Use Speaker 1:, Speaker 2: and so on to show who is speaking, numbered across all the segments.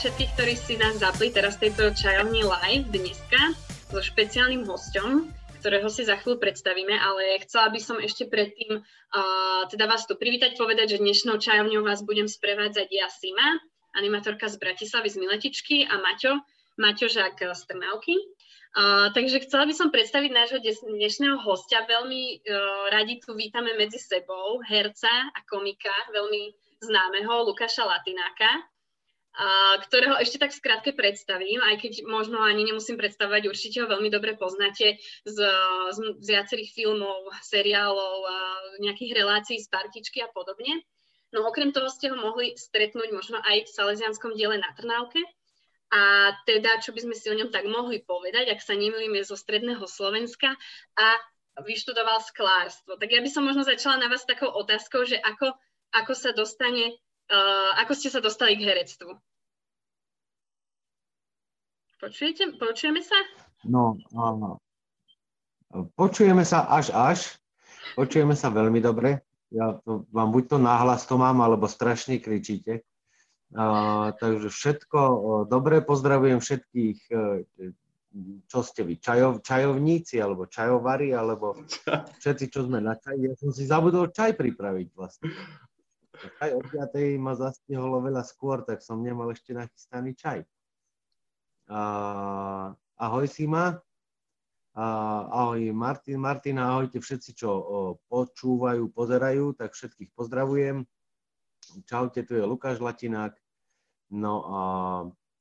Speaker 1: všetkých, ktorí si nás zapli teraz tejto čajovni live dneska so špeciálnym hosťom, ktorého si za chvíľu predstavíme, ale chcela by som ešte predtým uh, teda vás tu privítať, povedať, že dnešnou čajovňou vás budem sprevádzať ja Sima, animatorka z Bratislavy z Miletičky a Maťo, Maťo Žák z Trnavky. Uh, takže chcela by som predstaviť nášho dnešného hostia. Veľmi uh, radi tu vítame medzi sebou herca a komika, veľmi známeho Lukáša Latináka ktorého ešte tak skrátke predstavím, aj keď možno ani nemusím predstavovať, určite ho veľmi dobre poznáte z, z, z viacerých filmov, seriálov, nejakých relácií z partičky a podobne. No okrem toho ste ho mohli stretnúť možno aj v Salesianskom diele na Trnávke. A teda, čo by sme si o ňom tak mohli povedať, ak sa nemýlim, je zo stredného Slovenska a vyštudoval sklárstvo. Tak ja by som možno začala na vás takou otázkou, že ako, ako sa dostane Uh, ako ste sa dostali k herectvu? Počujete? Počujeme sa?
Speaker 2: No, uh, počujeme sa až až. Počujeme sa veľmi dobre. Ja to, vám buď to náhlas to mám, alebo strašne kričíte. Uh, takže všetko dobre, pozdravujem všetkých, uh, čo ste vy, čajov, čajovníci, alebo čajovari, alebo všetci, čo sme na čaj. Ja som si zabudol čaj pripraviť vlastne. Aj o 5. ma zastihlo veľa skôr, tak som nemal ešte nachystaný čaj. A, ahoj Sima. A, ahoj Martin, Martina, ahojte všetci, čo o, počúvajú, pozerajú, tak všetkých pozdravujem. Čaute, tu je Lukáš Latinák. No a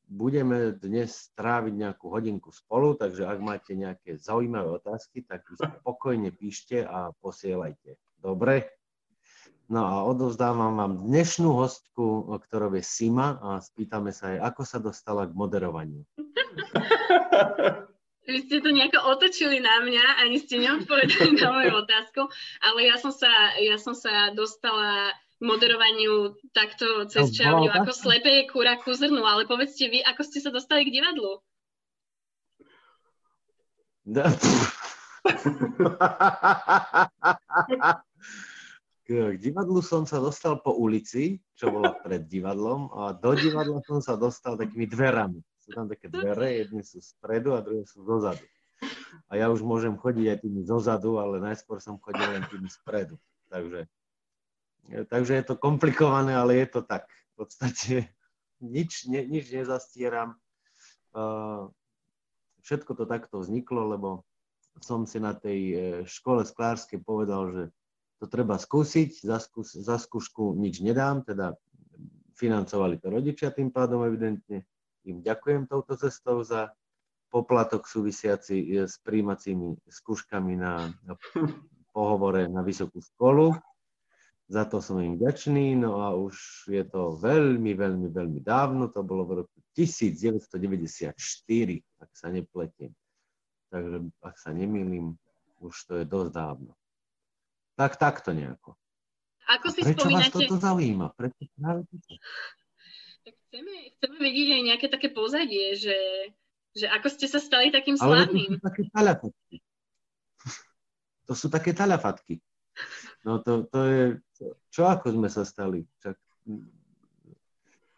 Speaker 2: budeme dnes stráviť nejakú hodinku spolu, takže ak máte nejaké zaujímavé otázky, tak spokojne píšte a posielajte. Dobre? No a odovzdávam vám dnešnú hostku, ktorou je Sima a spýtame sa jej, ako sa dostala k moderovaniu.
Speaker 1: Vy ste to nejako otočili na mňa, ani ste neodpovedali na moju otázku, ale ja som sa, ja som sa dostala k moderovaniu takto cez čajovňu, ako slepé kúra ku zrnu, ale povedzte vy, ako ste sa dostali k divadlu?
Speaker 2: K divadlu som sa dostal po ulici, čo bola pred divadlom, a do divadla som sa dostal takými dverami. Sú tam také dvere, jedny sú spredu a druhé sú zozadu. A ja už môžem chodiť aj tými zozadu, ale najskôr som chodil len tými spredu. Takže, takže je to komplikované, ale je to tak. V podstate nič, ne, nič nezastieram. Uh, všetko to takto vzniklo, lebo som si na tej e, škole sklárskej povedal, že to treba skúsiť, za, skús, za skúšku nič nedám, teda financovali to rodičia tým pádom evidentne. Im ďakujem touto cestou za poplatok súvisiaci e, s príjmacími skúškami na, pohovore na vysokú školu. Za to som im vďačný, no a už je to veľmi, veľmi, veľmi dávno, to bolo v roku 1994, ak sa nepletiem. Takže ak sa nemýlim, už to je dosť dávno. Tak takto nejako.
Speaker 1: Ako si
Speaker 2: Prečo
Speaker 1: spomínate...
Speaker 2: vás toto zaujíma? Prečo?
Speaker 1: Tak chceme, chceme vidieť aj nejaké také pozadie, že, že ako ste sa stali takým
Speaker 2: Ale
Speaker 1: slávnym.
Speaker 2: to sú také talafatky. To sú také talafatky. No to, to je, čo ako sme sa stali? Čak,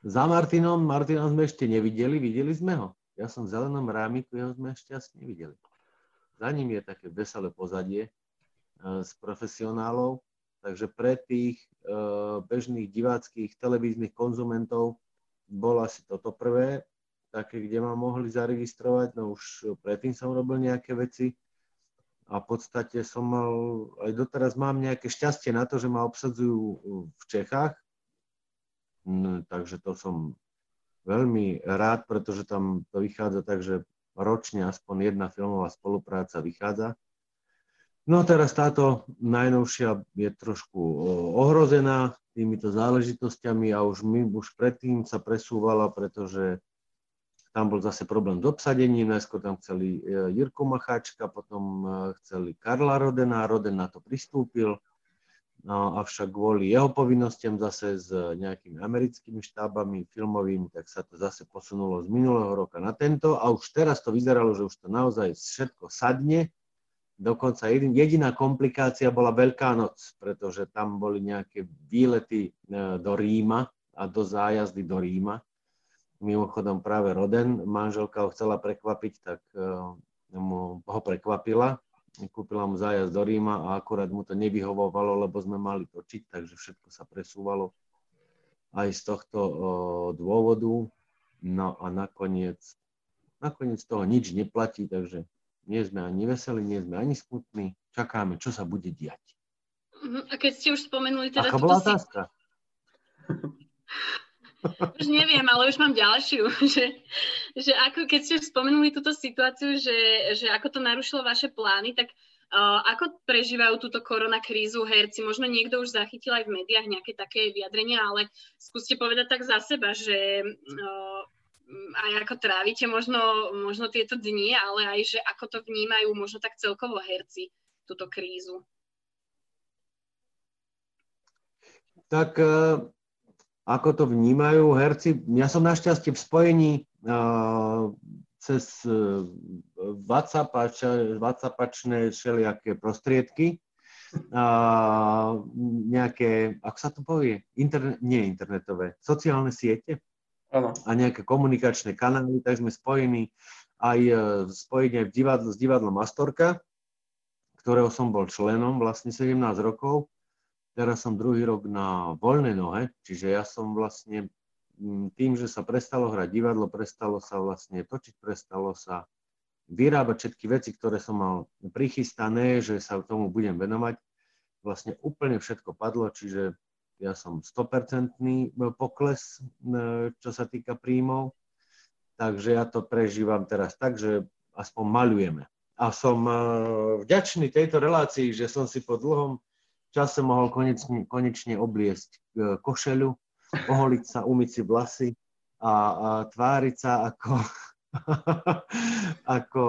Speaker 2: za Martinom, Martina sme ešte nevideli, videli sme ho. Ja som v zelenom rámiku, jeho sme ešte asi nevideli. Za ním je také veselé pozadie, z profesionálov. Takže pre tých e, bežných diváckých televíznych konzumentov bolo asi toto prvé, také, kde ma mohli zaregistrovať. No už predtým som robil nejaké veci a v podstate som mal, aj doteraz mám nejaké šťastie na to, že ma obsadzujú v Čechách. Takže to som veľmi rád, pretože tam to vychádza tak, že ročne aspoň jedna filmová spolupráca vychádza. No teraz táto najnovšia je trošku ohrozená týmito záležitosťami a už, my, už predtým sa presúvala, pretože tam bol zase problém s obsadením, najskôr tam chceli e, Jirku Macháčka, potom e, chceli Karla Rodena, Roden na to pristúpil, no, avšak kvôli jeho povinnostiam zase s nejakými americkými štábami filmovými, tak sa to zase posunulo z minulého roka na tento. A už teraz to vyzeralo, že už to naozaj všetko sadne, Dokonca jediná komplikácia bola Veľká noc, pretože tam boli nejaké výlety e, do Ríma a do zájazdy do Ríma. mimochodom práve Roden, manželka ho chcela prekvapiť, tak mu ho prekvapila. Kúpila mu zájazd do Ríma a akurát mu to nevyhovovalo, lebo sme mali točiť, takže všetko sa presúvalo aj z tohto dôvodu. No a nakoniec, nakoniec toho nič neplatí, takže nie sme ani veselí, nie sme ani smutní. Čakáme, čo sa bude diať.
Speaker 1: Mhm, a keď ste už spomenuli teda...
Speaker 2: Aká bola otázka?
Speaker 1: Už neviem, ale už mám ďalšiu, že, že ako keď ste spomenuli túto situáciu, že, že ako to narušilo vaše plány, tak uh, ako prežívajú túto koronakrízu herci? Možno niekto už zachytil aj v médiách nejaké také vyjadrenia, ale skúste povedať tak za seba, že uh, aj ako trávite možno, možno tieto dni, ale aj, že ako to vnímajú možno tak celkovo herci túto krízu.
Speaker 2: Tak uh ako to vnímajú herci. Ja som našťastie v spojení uh, cez WhatsApp, WhatsAppačné všelijaké prostriedky, uh, nejaké, ako sa to povie, internet, nie internetové, sociálne siete a nejaké komunikačné kanály, tak sme spojení aj spojení aj v divadle, s divadlom Astorka, ktorého som bol členom vlastne 17 rokov Teraz som druhý rok na voľnej nohe, čiže ja som vlastne tým, že sa prestalo hrať divadlo, prestalo sa vlastne točiť, prestalo sa vyrábať všetky veci, ktoré som mal prichystané, že sa tomu budem venovať. Vlastne úplne všetko padlo, čiže ja som 100% pokles, e, čo sa týka príjmov. Takže ja to prežívam teraz tak, že aspoň malujeme. A som e, vďačný tejto relácii, že som si po dlhom čase mohol konečne, konečne obliesť e, košelu, oholiť sa, umyť si vlasy a, a tváriť sa ako, ako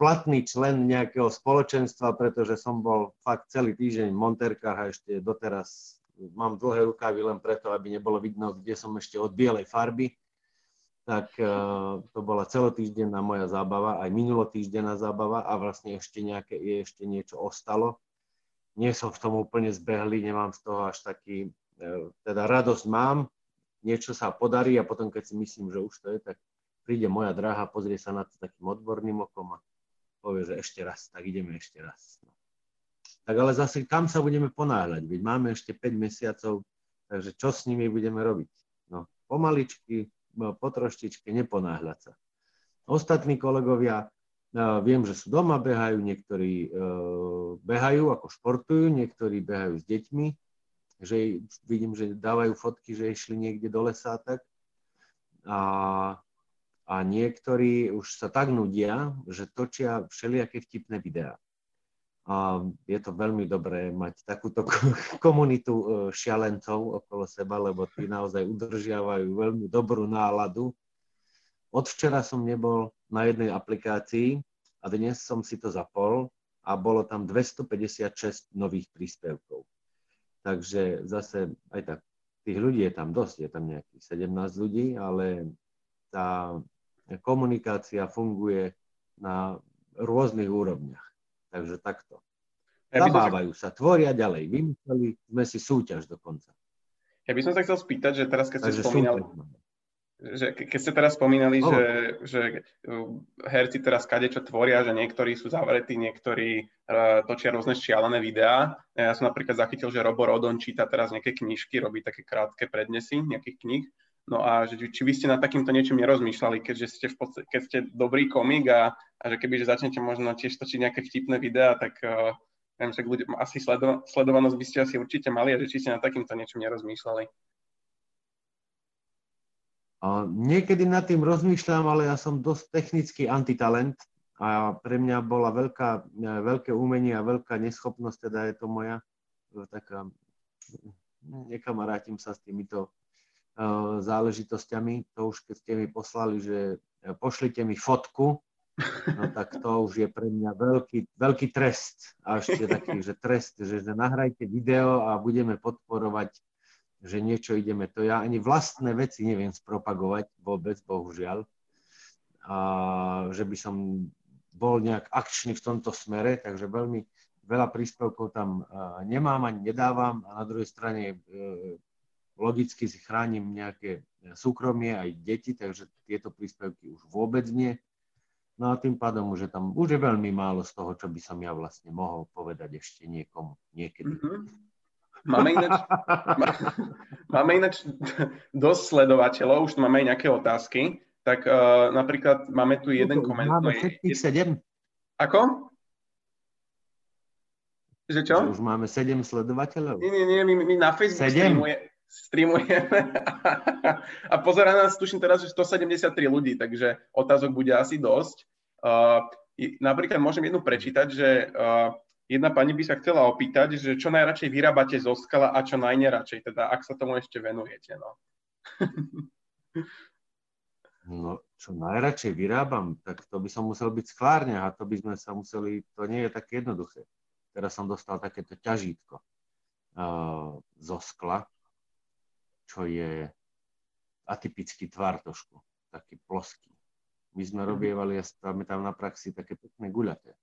Speaker 2: platný člen nejakého spoločenstva, pretože som bol fakt celý týždeň v Monterkách a ešte doteraz mám dlhé rukávy len preto, aby nebolo vidno, kde som ešte od bielej farby. Tak uh, to bola celotýždenná moja zábava, aj minulotýždenná zábava a vlastne ešte nejaké, ešte niečo ostalo nie som v tom úplne zbehlý, nemám z toho až taký, e, teda radosť mám, niečo sa podarí a potom, keď si myslím, že už to je, tak príde moja dráha, pozrie sa na to takým odborným okom a povie, že ešte raz, tak ideme ešte raz. No. Tak ale zase kam sa budeme ponáhľať, veď máme ešte 5 mesiacov, takže čo s nimi budeme robiť? No, pomaličky, po troštičke, neponáhľať sa. Ostatní kolegovia Viem, že sú doma, behajú, niektorí e, behajú ako športujú, niektorí behajú s deťmi, že vidím, že dávajú fotky, že išli niekde do lesa tak. A, a niektorí už sa tak nudia, že točia všelijaké vtipné videá. A je to veľmi dobré mať takúto komunitu e, šialencov okolo seba, lebo tí naozaj udržiavajú veľmi dobrú náladu. Od včera som nebol na jednej aplikácii a dnes som si to zapol a bolo tam 256 nových príspevkov. Takže zase aj tak, tých ľudí je tam dosť, je tam nejakých 17 ľudí, ale tá komunikácia funguje na rôznych úrovniach. Takže takto. Zabávajú sa, tvoria ďalej. Vymysleli sme si súťaž dokonca.
Speaker 3: Ja by som sa chcel spýtať, že teraz, keď ste spomínali, že keď ste teraz spomínali, oh. že, že uh, herci teraz kadečo tvoria, že niektorí sú zavretí, niektorí uh, točia rôzne šialené videá. Ja som napríklad zachytil, že Robo Rodon číta teraz nejaké knižky, robí také krátke prednesy nejakých kníh. No a že, či vy ste na takýmto niečím nerozmýšľali, keďže ste v podstate, keď ste dobrý komik a, a že keby že začnete možno tiež točiť nejaké vtipné videá, tak uh, neviem, však ľudia, asi sledo, sledovanosť by ste asi určite mali a že či ste na takýmto niečím nerozmýšľali.
Speaker 2: A niekedy nad tým rozmýšľam, ale ja som dosť technický antitalent a pre mňa bola veľká, veľké umenie a veľká neschopnosť, teda je to moja e, taká, nekamarátim sa s týmito uh, záležitosťami. To už keď ste mi poslali, že pošlite mi fotku, no tak to už je pre mňa veľký, veľký trest. A ešte taký, že trest, že, že nahrajte video a budeme podporovať že niečo ideme. To ja ani vlastné veci neviem spropagovať vôbec, bohužiaľ. A že by som bol nejak akčný v tomto smere, takže veľmi veľa príspevkov tam nemám ani nedávam a na druhej strane logicky si chránim nejaké súkromie aj deti, takže tieto príspevky už vôbec nie. No a tým pádom už je tam, už je veľmi málo z toho, čo by som ja vlastne mohol povedať ešte niekomu niekedy. Mm-hmm.
Speaker 3: Máme ináč, máme ináč dosť sledovateľov, už tu máme aj nejaké otázky. Tak uh, napríklad máme tu jeden komentár.
Speaker 2: Máme všetkých sedem.
Speaker 3: Ako? Že čo?
Speaker 2: Že už máme sedem sledovateľov.
Speaker 3: Nie, nie, nie, my, my na Facebook streamuje, streamujeme a pozerá nás, tuším teraz, že 173 ľudí, takže otázok bude asi dosť. Uh, napríklad môžem jednu prečítať, že uh, jedna pani by sa chcela opýtať, že čo najradšej vyrábate zo skala a čo najneradšej, teda ak sa tomu ešte venujete. No.
Speaker 2: no, čo najradšej vyrábam, tak to by som musel byť sklárne a to by sme sa museli, to nie je také jednoduché. Teraz som dostal takéto ťažítko uh, zo skla, čo je atypický tvar trošku, taký ploský. My sme mhm. robievali, ja tam na praxi, také pekné guľaté.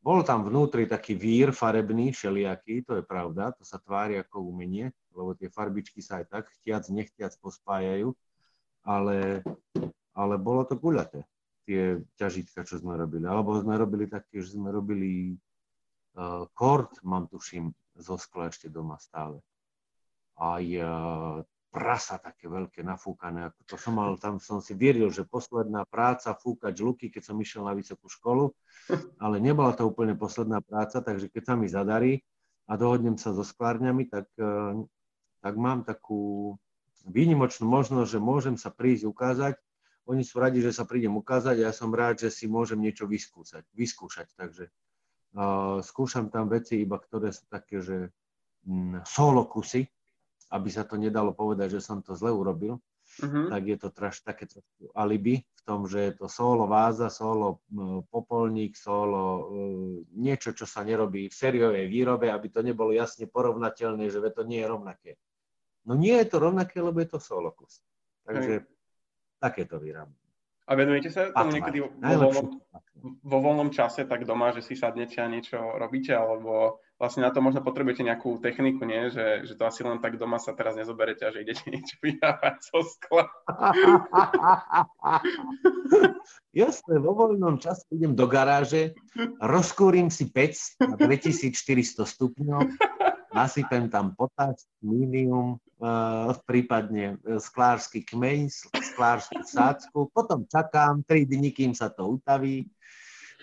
Speaker 2: Bol tam vnútri taký vír farebný, všelijaký, to je pravda, to sa tvári ako umenie, lebo tie farbičky sa aj tak chtiac, nechtiac pospájajú, ale, ale bolo to guľaté, tie ťažitka, čo sme robili. Alebo sme robili také, že sme robili uh, kord, mám tuším, zo skla ešte doma stále aj e, prasa také veľké nafúkané. To som mal, tam som si vieril, že posledná práca fúkať žluky, keď som išiel na vysokú školu, ale nebola to úplne posledná práca, takže keď sa mi zadarí a dohodnem sa so sklárňami, tak, e, tak mám takú výnimočnú možnosť, že môžem sa prísť ukázať. Oni sú radi, že sa prídem ukázať a ja som rád, že si môžem niečo vyskúšať. vyskúšať. Takže uh, skúšam tam veci iba, ktoré sú také, že mm, solo kusy, aby sa to nedalo povedať, že som to zle urobil, uh-huh. tak je to traž, také trošku alibi v tom, že je to solo váza, solo popolník, solo uh, niečo, čo sa nerobí v sériovej výrobe, aby to nebolo jasne porovnateľné, že to nie je rovnaké. No nie je to rovnaké, lebo je to solo kus. Takže uh-huh. také to vyrábam.
Speaker 3: A venujete sa tomu niekedy vo voľnom, vo voľnom čase, tak doma, že si sadnete a niečo robíte, alebo vlastne na to možno potrebujete nejakú techniku, nie? Že, že to asi len tak doma sa teraz nezoberete a že idete niečo vyrábať zo skla.
Speaker 2: Jasné, vo voľnom čase idem do garáže, rozkúrim si pec na 2400 stupňov, nasypem tam potáč, mínium, uh, prípadne sklársky kmeň, sklársku sácku, potom čakám 3 dní, kým sa to utaví,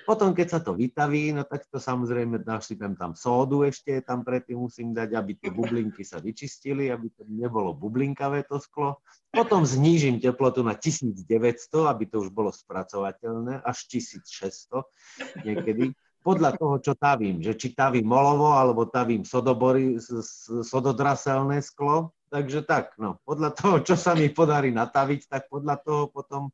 Speaker 2: potom, keď sa to vytaví, no tak to samozrejme nasypem tam sódu ešte, tam predtým musím dať, aby tie bublinky sa vyčistili, aby to nebolo bublinkavé to sklo. Potom znížim teplotu na 1900, aby to už bolo spracovateľné, až 1600 niekedy. Podľa toho, čo tavím, že či tavím molovo, alebo tavím sodobory, sododraselné sklo, takže tak, no, podľa toho, čo sa mi podarí nataviť, tak podľa toho potom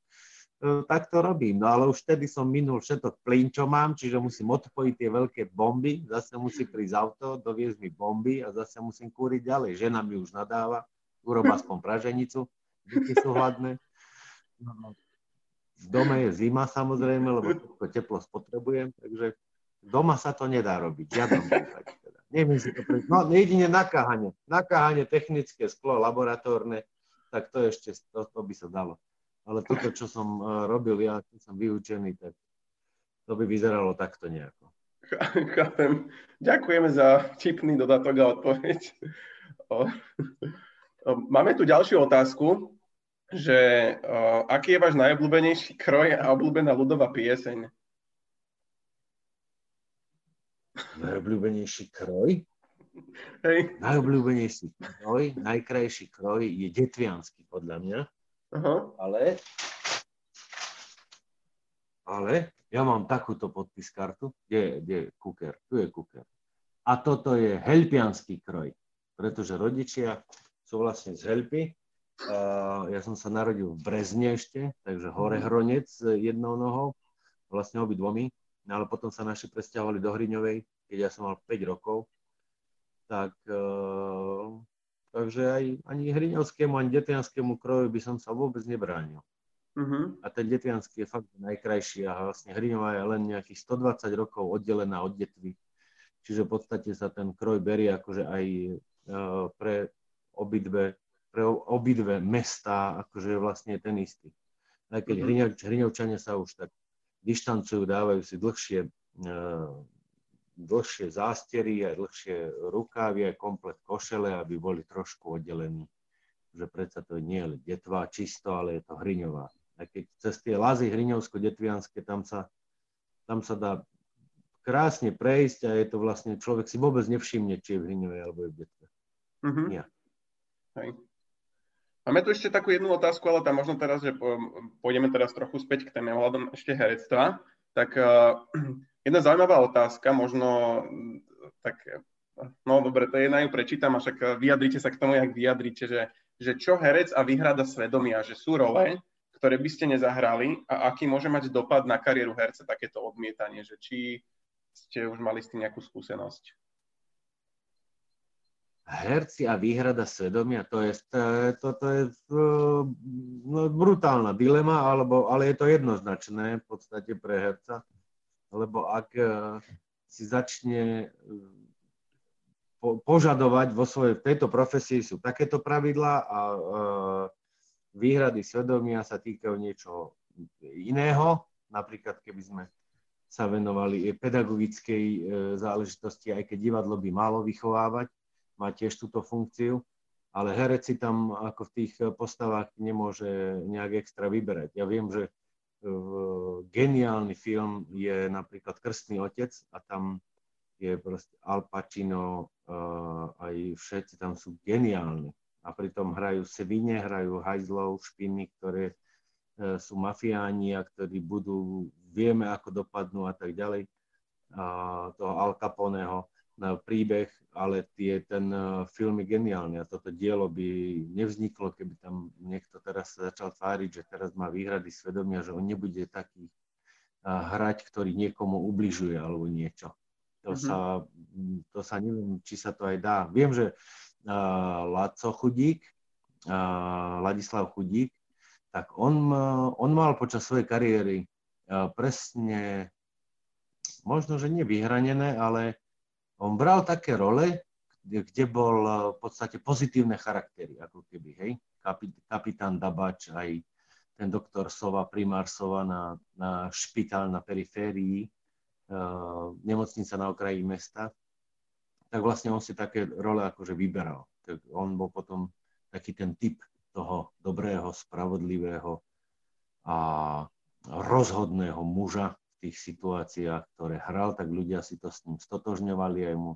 Speaker 2: tak to robím. No ale už vtedy som minul všetok plyn, čo mám, čiže musím odpojiť tie veľké bomby, zase musí prísť auto, doviezť mi bomby a zase musím kúriť ďalej. Žena mi už nadáva, urob aspoň praženicu, deti sú hladné. No, v dome je zima samozrejme, lebo to teplo spotrebujem, takže doma sa to nedá robiť, žiadom prípade. Teda. Neviem si to pre... No, jedine nakáhanie. Nakáhanie technické sklo, laboratórne, tak to ešte, to, to by sa dalo ale toto, čo som e, robil ja, keď som vyučený, tak to by vyzeralo takto nejako.
Speaker 3: Chápem. Ďakujeme za čipný dodatok a odpoveď. Máme tu ďalšiu otázku, že aký je váš najobľúbenejší kroj a obľúbená ľudová pieseň?
Speaker 2: Najobľúbenejší kroj? Hej. Najobľúbenejší kroj, najkrajší kroj je detviansky podľa mňa. Uh-huh. Ale, ale ja mám takúto podpis kartu, kde, kde je kuker, tu je kuker. A toto je helpianský kroj, pretože rodičia sú vlastne z Helpy. Ja som sa narodil v Brezne ešte, takže hore mhm. Hronec jednou nohou, vlastne obi dvomi, no ale potom sa naši presťahovali do Hriňovej, keď ja som mal 5 rokov, tak uh, Takže aj ani hriňovskému, ani detvianskému kroju by som sa vôbec nebránil. Uh-huh. A ten detvianský je fakt najkrajší a vlastne hriňová je len nejakých 120 rokov oddelená od detvy. Čiže v podstate sa ten kroj berie akože aj uh, pre obidve pre obidve mesta akože vlastne ten istý. Aj keď mm-hmm. Hriňovčania sa už tak dištancujú, dávajú si dlhšie, uh, dlhšie zástery, aj dlhšie rukávy, aj komplet košele, aby boli trošku oddelení. Že predsa to nie je detva čisto, ale je to hriňová. Aj keď cez tie lazy hriňovsko-detvianské, tam sa, tam sa dá krásne prejsť a je to vlastne, človek si vôbec nevšimne, či je v hriňovej alebo je v detve. Mm-hmm.
Speaker 3: Nie. Hej. Máme tu ešte takú jednu otázku, ale tam možno teraz, že pôjdeme teraz trochu späť k téme ohľadom ešte herectva. Tak uh, jedna zaujímavá otázka, možno tak, no dobre, to je jedna ju prečítam a však vyjadrite sa k tomu, jak vyjadrite, že, že čo herec a výhrada svedomia, že sú role, ktoré by ste nezahrali a aký môže mať dopad na kariéru herca takéto odmietanie, že či ste už mali s tým nejakú skúsenosť?
Speaker 2: herci a výhrada svedomia, to je, to, to je no, brutálna dilema, alebo, ale je to jednoznačné v podstate pre herca, lebo ak e, si začne e, po, požadovať vo svojej, v tejto profesii sú takéto pravidlá a uh, výhrady svedomia sa týkajú niečoho iného, napríklad keby sme sa venovali pedagogickej záležitosti, aj keď divadlo by malo vychovávať, má tiež túto funkciu, ale herec si tam ako v tých postavách nemôže nejak extra vyberať. Ja viem, že geniálny film je napríklad Krstný otec a tam je proste Al Pacino, aj všetci tam sú geniálni. A pritom hrajú svine, hrajú hajzlov, špiny, ktoré e, sú mafiáni a ktorí budú, vieme ako dopadnú a tak ďalej. Toho Al Caponeho príbeh, ale tie, ten e, film je geniálny a toto dielo by nevzniklo, keby tam niekto teraz začal tváriť, že teraz má výhrady svedomia, že on nebude taký hrať, ktorý niekomu ubližuje alebo niečo. To, mm-hmm. sa, to sa neviem, či sa to aj dá. Viem, že uh, Laco Chudík, uh, Ladislav Chudík, tak on, on mal počas svojej kariéry uh, presne, možno, že nevyhranené, ale on bral také role, kde, kde bol eh, v podstate pozitívne charaktery, ako keby, hej. Kapitán Dabač, aj ten doktor Sova, primár Sova na, na špitál na periférii, uh, nemocnica na okraji mesta, tak vlastne on si také role akože vyberal. Tak on bol potom taký ten typ toho dobrého, spravodlivého a rozhodného muža, tých situáciách, ktoré hral, tak ľudia si to s ním stotožňovali aj mu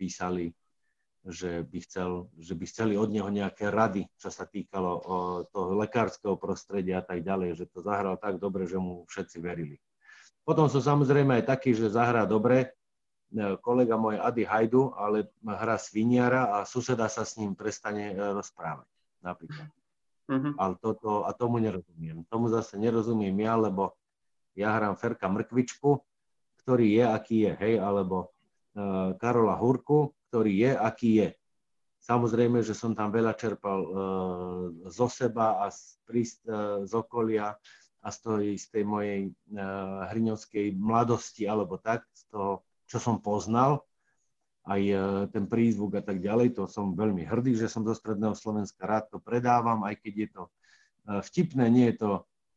Speaker 2: písali, že by, chcel, že by chceli od neho nejaké rady, čo sa týkalo toho lekárskeho prostredia a tak ďalej, že to zahral tak dobre, že mu všetci verili. Potom sú samozrejme aj takí, že zahrá dobre, e, kolega môj Ady Hajdu, ale hra sviniara a suseda sa s ním prestane e, rozprávať, napríklad. Mm-hmm. Ale toto, a tomu nerozumiem. Tomu zase nerozumiem ja, lebo ja hrám Ferka Mrkvičku, ktorý je, aký je, hej, alebo uh, Karola Hurku, ktorý je, aký je. Samozrejme, že som tam veľa čerpal uh, zo seba a z, príst, uh, z okolia a z, toho, z tej mojej uh, hriňovskej mladosti alebo tak, z toho, čo som poznal, aj uh, ten prízvuk a tak ďalej, to som veľmi hrdý, že som do Stredného Slovenska rád to predávam, aj keď je to uh, vtipné, nie je to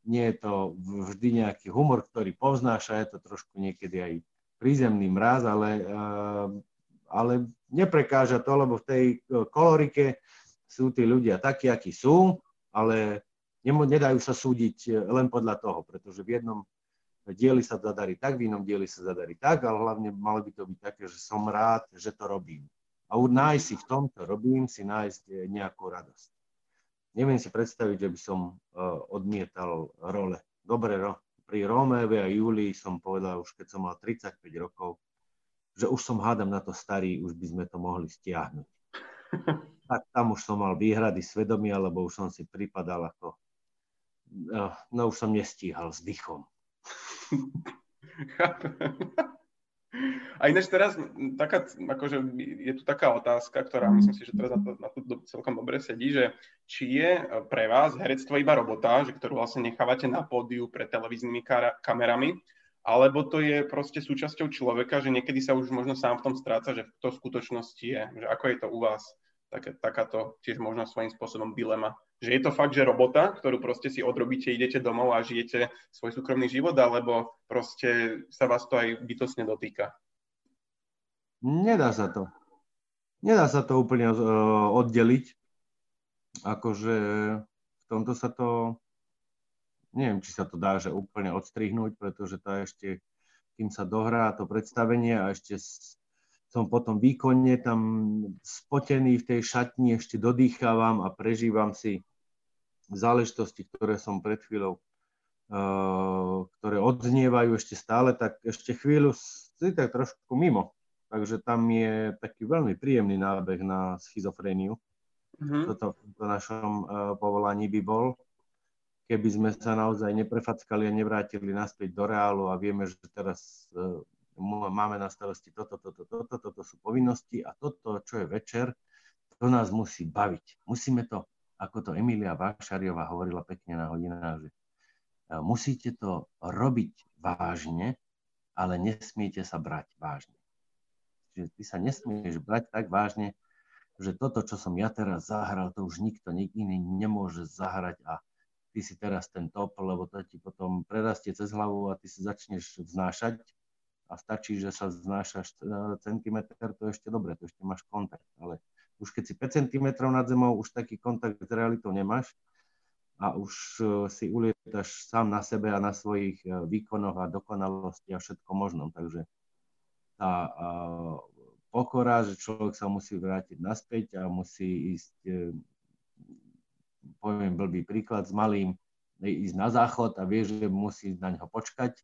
Speaker 2: nie je to vždy nejaký humor, ktorý povznáša, je to trošku niekedy aj prízemný mraz, ale, eh, ale neprekáža to, lebo v tej eh, kolorike sú tí ľudia takí, akí sú, ale nedajú sa súdiť eh, len podľa toho, pretože v jednom dieli sa zadarí tak, v inom dieli sa zadarí tak, ale hlavne malo by to byť také, že som rád, že to robím. A nájsť si v tom, čo robím, si nájsť nejakú radosť neviem si predstaviť, že by som uh, odmietal role. Dobre, ro, pri Romeovi a Júlii som povedal už keď som mal 35 rokov, že už som hádam na to starý, už by sme to mohli stiahnuť. tak tam už som mal výhrady svedomia, lebo už som si pripadal ako, uh, no už som nestíhal s dychom.
Speaker 3: A ináč teraz taká, akože je tu taká otázka, ktorá myslím si, že teraz na to, na to celkom dobre sedí, že či je pre vás herectvo iba robota, že ktorú vlastne nechávate na pódiu pred televíznymi kamerami, alebo to je proste súčasťou človeka, že niekedy sa už možno sám v tom stráca, že to v skutočnosti je. Že ako je to u vás? Také, takáto tiež možno svojím spôsobom dilema. Že je to fakt, že robota, ktorú proste si odrobíte, idete domov a žijete svoj súkromný život, alebo proste sa vás to aj bytosne dotýka?
Speaker 2: Nedá sa to. Nedá sa to úplne uh, oddeliť. Akože v tomto sa to, neviem, či sa to dá, že úplne odstrihnúť, pretože to ešte, kým sa dohrá to predstavenie a ešte som potom výkonne tam spotený v tej šatni, ešte dodýchávam a prežívam si záležitosti, ktoré som pred chvíľou, uh, ktoré odznievajú ešte stále, tak ešte chvíľu si tak trošku mimo. Takže tam je taký veľmi príjemný nábeh na schizofréniu. Mm-hmm. Toto v našom uh, povolaní by bol. Keby sme sa naozaj neprefackali a nevrátili naspäť do reálu a vieme, že teraz uh, máme na starosti toto, toto, toto, toto sú povinnosti a toto, čo je večer, to nás musí baviť. Musíme to, ako to Emilia Vášariová hovorila pekne na hodinách, že e, musíte to robiť vážne, ale nesmiete sa brať vážne. Čiže ty sa nesmieš brať tak vážne, že toto, čo som ja teraz zahral, to už nikto iný nemôže zahrať a ty si teraz ten top, lebo to ti potom prerastie cez hlavu a ty si začneš vznášať a stačí, že sa znášaš e, centimetr, to ešte dobre, to ešte máš kontakt, ale už keď si 5 cm nad zemou, už taký kontakt s realitou nemáš a už e, si ulietaš sám na sebe a na svojich e, výkonoch a dokonalosti a všetko možnom. Takže tá pokora, že človek sa musí vrátiť naspäť a musí ísť, poviem blbý príklad, s malým ísť na záchod a vie, že musí na neho počkať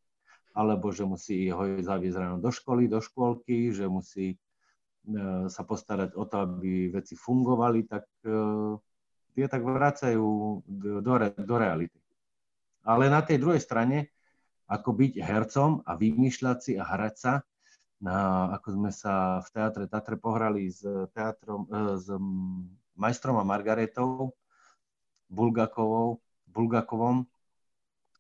Speaker 2: alebo že musí ho zaviesť ráno do školy, do škôlky, že musí e, sa postarať o to, aby veci fungovali, tak e, tie tak vracajú do, do reality. Ale na tej druhej strane, ako byť hercom a vymýšľať si a hrať sa, na, ako sme sa v teatre Tatre pohrali s, teatrom, e, s majstrom a Margaretou Bulgakovou, Bulgakovom,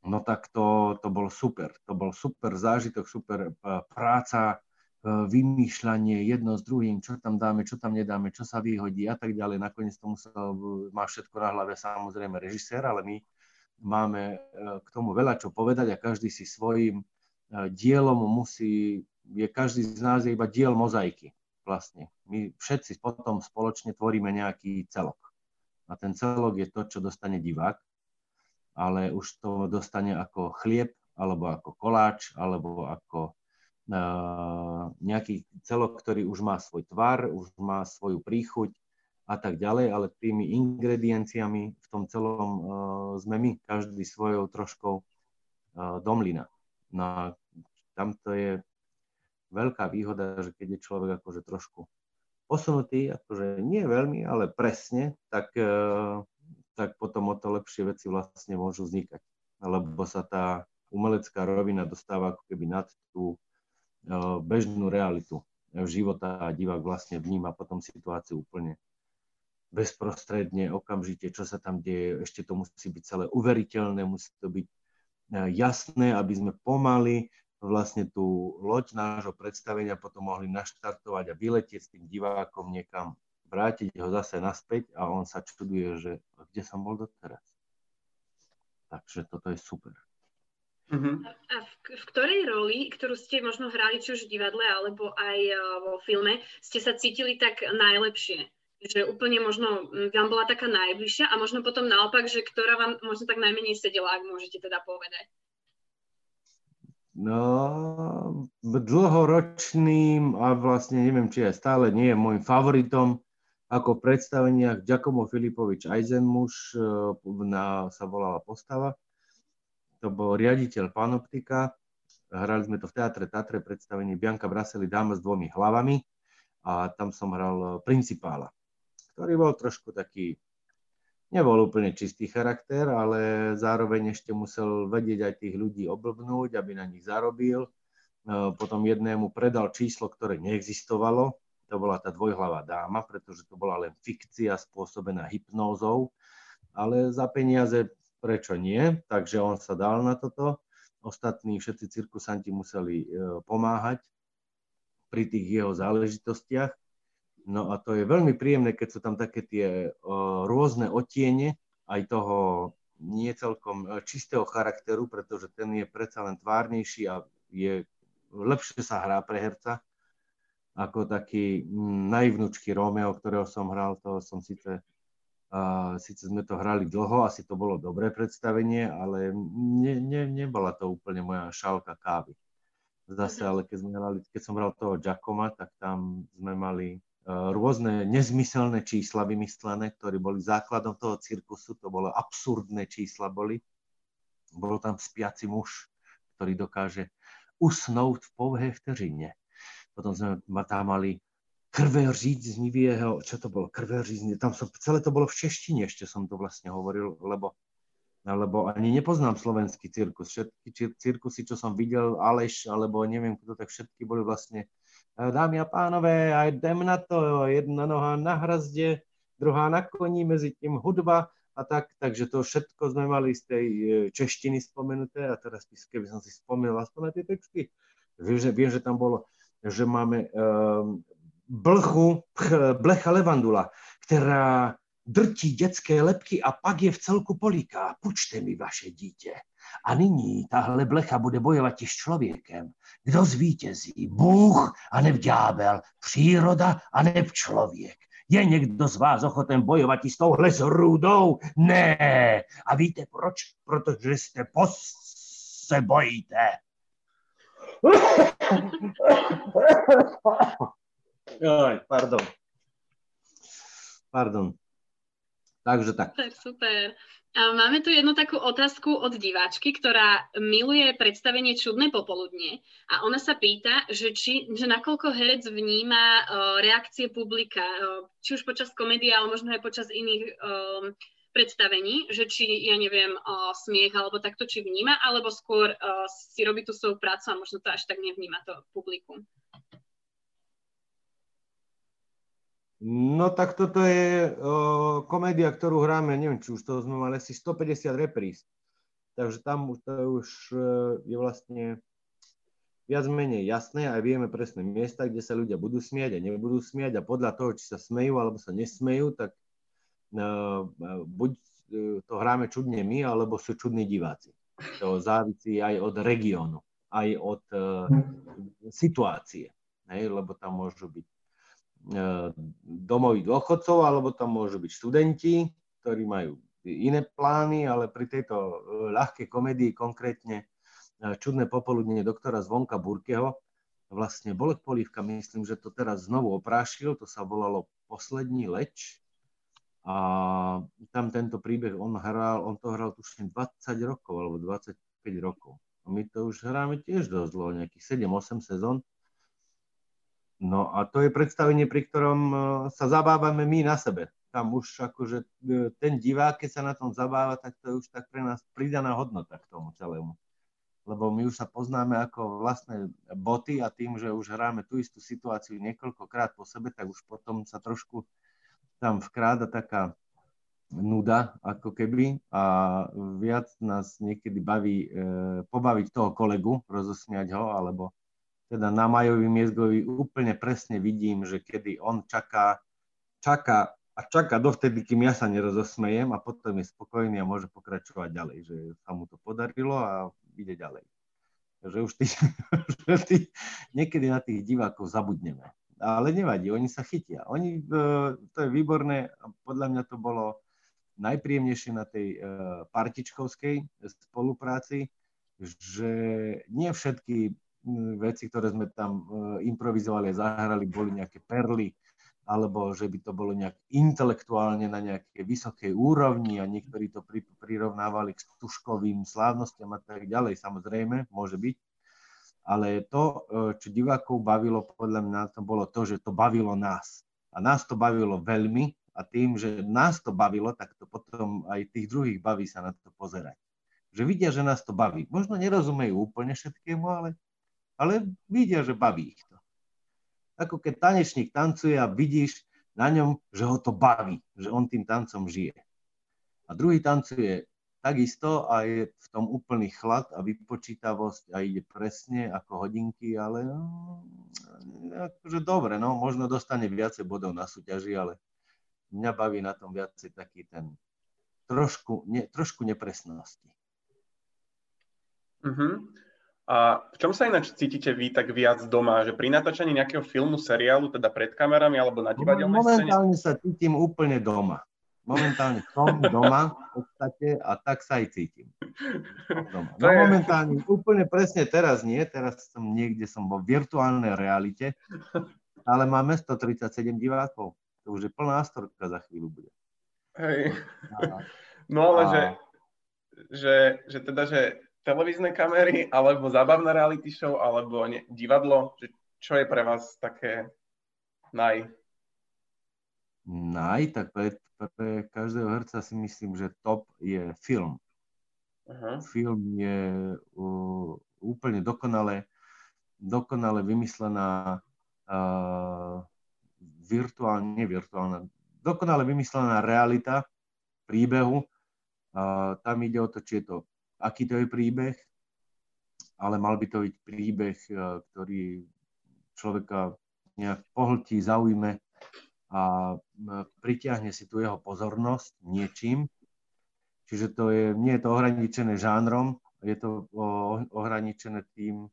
Speaker 2: no tak to, to bol super. To bol super zážitok, super e, práca, e, vymýšľanie jedno s druhým, čo tam dáme, čo tam nedáme, čo sa vyhodí a tak ďalej. Nakoniec to musel, má všetko na hlave samozrejme režisér, ale my máme k tomu veľa čo povedať a každý si svojim dielom musí, je každý z nás je iba diel mozaiky vlastne. My všetci potom spoločne tvoríme nejaký celok. A ten celok je to, čo dostane divák ale už to dostane ako chlieb, alebo ako koláč, alebo ako uh, nejaký celok, ktorý už má svoj tvar, už má svoju príchuť a tak ďalej, ale tými ingredienciami v tom celom uh, sme my, každý svojou troškou uh, domlina. No a tam to je veľká výhoda, že keď je človek akože trošku posunutý, akože nie veľmi, ale presne, tak tak potom o to lepšie veci vlastne môžu vznikať. Lebo sa tá umelecká rovina dostáva ako keby nad tú e, bežnú realitu života a divák vlastne vníma potom situáciu úplne bezprostredne, okamžite, čo sa tam deje. Ešte to musí byť celé uveriteľné, musí to byť e, jasné, aby sme pomaly vlastne tú loď nášho predstavenia potom mohli naštartovať a vyletieť s tým divákom niekam vrátiť ho zase naspäť a on sa čuduje, že kde som bol doteraz. Takže toto je super.
Speaker 1: Uh-huh. A v, v ktorej roli, ktorú ste možno hrali či už v divadle alebo aj uh, vo filme, ste sa cítili tak najlepšie? Že úplne možno vám bola taká najbližšia a možno potom naopak, že ktorá vám možno tak najmenej sedela, ak môžete teda povedať?
Speaker 2: No, dlhoročným a vlastne neviem, či aj stále nie je môjim favoritom ako v predstaveniach Giacomo Filipovič Eisenmuš e, na, sa volala postava. To bol riaditeľ Panoptika. Hrali sme to v Teatre Tatre predstavení Bianca Braseli Dáma s dvomi hlavami a tam som hral principála, ktorý bol trošku taký, nebol úplne čistý charakter, ale zároveň ešte musel vedieť aj tých ľudí oblbnúť, aby na nich zarobil. E, potom jednému predal číslo, ktoré neexistovalo, to bola tá dvojhlavá dáma, pretože to bola len fikcia spôsobená hypnózou, ale za peniaze prečo nie, takže on sa dal na toto. Ostatní všetci cirkusanti museli e, pomáhať pri tých jeho záležitostiach. No a to je veľmi príjemné, keď sú tam také tie uh, rôzne otiene aj toho nie celkom e, čistého charakteru, pretože ten je predsa len tvárnejší a je lepšie sa hrá pre herca ako taký mm, naivnúčky Romeo, ktorého som hral, to som síce uh, síce sme to hrali dlho, asi to bolo dobré predstavenie, ale ne, ne, nebola to úplne moja šálka kávy. Zase, ale keď, sme hrali, keď som hral toho Giacoma, tak tam sme mali rôzne nezmyselné čísla vymyslené, ktoré boli základom toho cirkusu, to bolo absurdné čísla boli. Bol tam spiaci muž, ktorý dokáže usnúť v pouhé vteřine. Potom sme tam mali krve říznivého, čo to bolo, krve říznivého, tam som, celé to bolo v češtine, ešte som to vlastne hovoril, lebo lebo ani nepoznám slovenský cirkus. Všetky cirkusy, čo som videl, Aleš, alebo neviem kto, tak všetky boli vlastne dámy a pánové, a jdem na to, jedna noha na hrazde, druhá na koní, mezi tím hudba a tak, takže to všetko sme mali z tej e, češtiny spomenuté a teraz keby som si spomínal aspoň na tie texty, viem, že, viem, že tam bolo, že máme um, blchu, blecha levandula, která drtí dětské lepky a pak je v celku poliká. Pučte mi vaše dítě. A nyní tahle blecha bude bojovat s člověkem. Kdo zvítězí? Bůh a neb ďábel, příroda a neb člověk. Je někdo z vás ochoten bojovat i s touhle zrůdou? Ne. A víte proč? Protože jste pos se bojíte. Oj, pardon. Pardon. Takže tak.
Speaker 1: Super, super. Máme tu jednu takú otázku od diváčky, ktorá miluje predstavenie Čudné popoludne a ona sa pýta, že, či, že nakoľko herec vníma uh, reakcie publika, uh, či už počas komédie, ale možno aj počas iných um, predstavení, že či, ja neviem, uh, smiech alebo takto, či vníma, alebo skôr uh, si robí tú svoju prácu a možno to až tak nevníma to publikum.
Speaker 2: No tak toto je o, komédia, ktorú hráme, neviem, či už to sme mali asi 150 repríz. Takže tam už to už e, je vlastne viac menej jasné a vieme presné miesta, kde sa ľudia budú smiať a nebudú smiať a podľa toho, či sa smejú alebo sa nesmejú, tak buď to hráme čudne my, alebo sú čudní diváci. To závisí aj od regiónu, aj od uh, situácie, hej, lebo tam môžu byť E, domovy dôchodcov, alebo tam môžu byť študenti, ktorí majú iné plány, ale pri tejto e, ľahkej komédii konkrétne e, Čudné popoludne doktora Zvonka Burkeho, vlastne Bolek Polívka, myslím, že to teraz znovu oprášil, to sa volalo Poslední leč a tam tento príbeh on hral, on to hral tuším 20 rokov alebo 25 rokov. A my to už hráme tiež dosť dlho, nejakých 7-8 sezón. No a to je predstavenie, pri ktorom e, sa zabávame my na sebe. Tam už akože e, ten divák, keď sa na tom zabáva, tak to je už tak pre nás pridaná hodnota k tomu celému. Lebo my už sa poznáme ako vlastné boty a tým, že už hráme tú istú situáciu niekoľkokrát po sebe, tak už potom sa trošku tam vkráda taká nuda, ako keby, a viac nás niekedy baví e, pobaviť toho kolegu, rozosmiať ho, alebo teda na Majovi Miezgovi úplne presne vidím, že kedy on čaká, čaká a čaká dovtedy, kým ja sa nerozosmejem a potom je spokojný a môže pokračovať ďalej, že sa mu to podarilo a ide ďalej. Takže už tí, že tí, niekedy na tých divákov zabudneme. Ale nevadí, oni sa chytia. Oni, e, to je výborné podľa mňa to bolo najpríjemnejšie na tej e, partičkovskej spolupráci, že nie všetky veci, ktoré sme tam e, improvizovali a zahrali, boli nejaké perly, alebo že by to bolo nejak intelektuálne na nejakej vysokej úrovni a niektorí to pri, prirovnávali k stužkovým slávnostiam a tak ďalej, samozrejme, môže byť. Ale to, e, čo divákov bavilo, podľa mňa to bolo to, že to bavilo nás. A nás to bavilo veľmi a tým, že nás to bavilo, tak to potom aj tých druhých baví sa na to pozerať. Že vidia, že nás to baví. Možno nerozumejú úplne všetkému, ale ale vidia, že baví ich to. Ako keď tanečník tancuje a vidíš na ňom, že ho to baví, že on tým tancom žije. A druhý tancuje takisto a je v tom úplný chlad a vypočítavosť a ide presne ako hodinky, ale no, akože dobre, no, možno dostane viacej bodov na súťaži, ale mňa baví na tom viacej taký ten trošku, ne, trošku nepresnosti.
Speaker 3: Uh-huh. A v čom sa ináč cítite vy tak viac doma? Že pri natáčaní nejakého filmu, seriálu, teda pred kamerami alebo na divadelnej
Speaker 2: Momentálne scéne? sa cítim úplne doma. Momentálne som doma v podstate a tak sa aj cítim. Doma. No momentálne, úplne presne teraz nie, teraz som niekde, som vo virtuálnej realite, ale máme 137 divákov. To už je plná astorka za chvíľu bude.
Speaker 3: Hej. No ale a... že, že, že teda, že televízne kamery, alebo zábavná reality show, alebo ne, divadlo? Že, čo je pre vás také naj?
Speaker 2: Naj, tak pre, pre každého herca si myslím, že top je film. Uh-huh. Film je uh, úplne dokonale, dokonale vymyslená uh, virtuálne, nie virtuálna, dokonale vymyslená realita príbehu. Uh, tam ide o to, či je to aký to je príbeh, ale mal by to byť príbeh, eh, ktorý človeka nejak pohltí, zaujme a pritiahne si tu jeho pozornosť niečím. Čiže to je, nie je to ohraničené žánrom, je to ohraničené tým,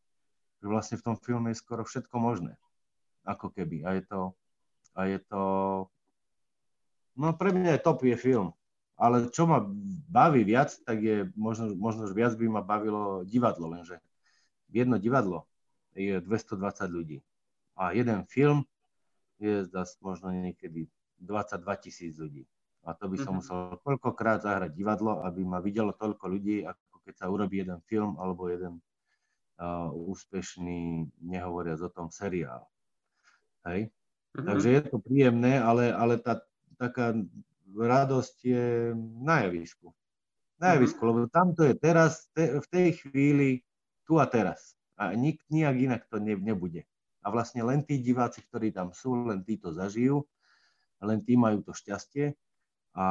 Speaker 2: že vlastne v tom filme je skoro všetko možné. Ako keby. A je to, a je to no pre mňa je top je film ale čo ma baví viac, tak je, možno, možno viac by ma bavilo divadlo, lenže jedno divadlo je 220 ľudí a jeden film je zase možno niekedy 22 tisíc ľudí. A to by som mm-hmm. musel koľkokrát zahrať divadlo, aby ma videlo toľko ľudí, ako keď sa urobí jeden film alebo jeden uh, úspešný, nehovoriac o tom, seriál. Hej? Mm-hmm. Takže je to príjemné, ale, ale tá taká radosť je na javisku. Na mhm. javisku, mm-hmm. lebo tam to je teraz, te, v tej chvíli, tu a teraz. A nik, nijak inak to ne, nebude. A vlastne len tí diváci, ktorí tam sú, len tí to zažijú, len tí majú to šťastie a,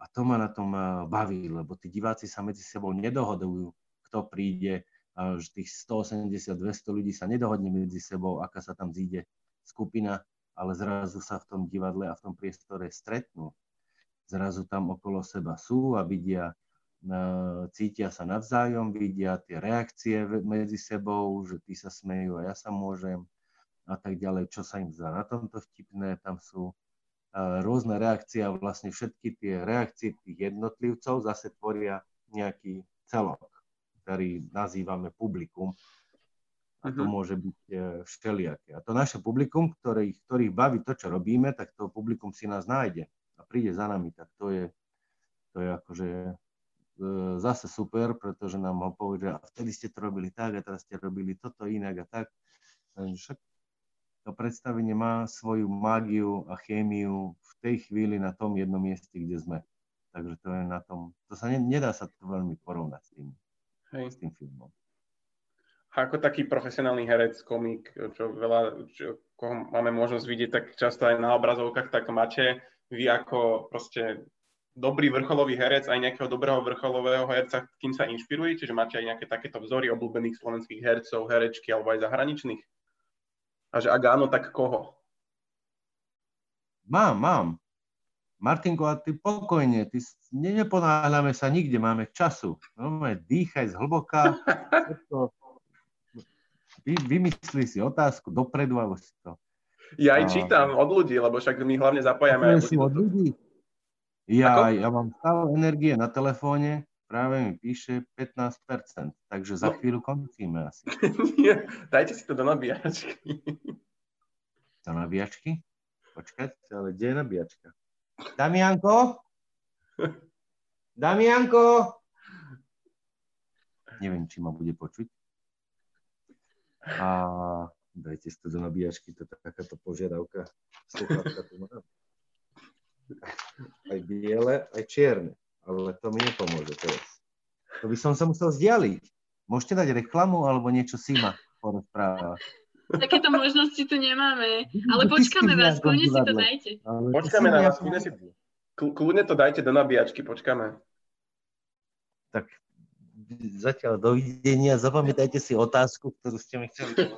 Speaker 2: a to ma na tom eh, baví, lebo tí diváci sa medzi sebou nedohodujú, kto príde, že tých 180-200 ľudí sa nedohodne medzi sebou, aká sa tam zíde skupina, ale zrazu sa v tom divadle a v tom priestore stretnú. Zrazu tam okolo seba sú a vidia, e, cítia sa navzájom, vidia tie reakcie medzi sebou, že tí sa smejú a ja sa môžem a tak ďalej, čo sa im zdá na tomto vtipné. Tam sú e, rôzne reakcie a vlastne všetky tie reakcie tých jednotlivcov zase tvoria nejaký celok, ktorý nazývame publikum a to uh-huh. môže byť e, všelijaké. A to naše publikum, ktorých, ktorých baví to, čo robíme, tak to publikum si nás nájde a príde za nami, tak to je, to je akože e, zase super, pretože nám ho povedia, a vtedy ste to robili tak a teraz ste robili toto inak a tak. Však to predstavenie má svoju mágiu a chémiu v tej chvíli na tom jednom mieste, kde sme. Takže to je na tom, to sa ne, nedá sa to veľmi porovnať s tým, Hej. s tým filmom
Speaker 3: ako taký profesionálny herec, komik, čo veľa, čo, koho máme možnosť vidieť tak často aj na obrazovkách, tak máte vy ako proste dobrý vrcholový herec, aj nejakého dobrého vrcholového herca, kým sa inšpirujete, že máte aj nejaké takéto vzory obľúbených slovenských hercov, herečky alebo aj zahraničných? A že ak áno, tak koho?
Speaker 2: Mám, mám. Martinko, a ty pokojne, ty neponáhľame sa nikde, máme času. No, dýchaj zhlboka, vy, vymyslí si otázku dopredu a už si to...
Speaker 3: Ja aj čítam od ľudí, lebo však my hlavne zapájame
Speaker 2: aj ľudí. Od ľudí. Ja, ja mám stále energie na telefóne, práve mi píše 15%, takže za no. chvíľu končíme asi.
Speaker 3: Dajte si to do nabíjačky.
Speaker 2: Do nabíjačky? Počkať, ale kde je nabíjačka? Damianko? Damianko? Neviem, či ma bude počuť. A dajte si to do nabíjačky, to je takáto požiadavka. Sluchátka tu mám. Aj biele, aj čierne. Ale to mi nepomôže teraz. To by som sa musel vzdialiť. Môžete dať reklamu alebo niečo ma porozpráva.
Speaker 1: Takéto možnosti tu nemáme. Ale počkáme vás, kľudne si to dajte.
Speaker 3: Počkáme na vás, kľudne si... Kľudne to dajte do nabíjačky, počkáme.
Speaker 2: Tak zatiaľ dovidenia. Zapamätajte si otázku, ktorú ste mi chceli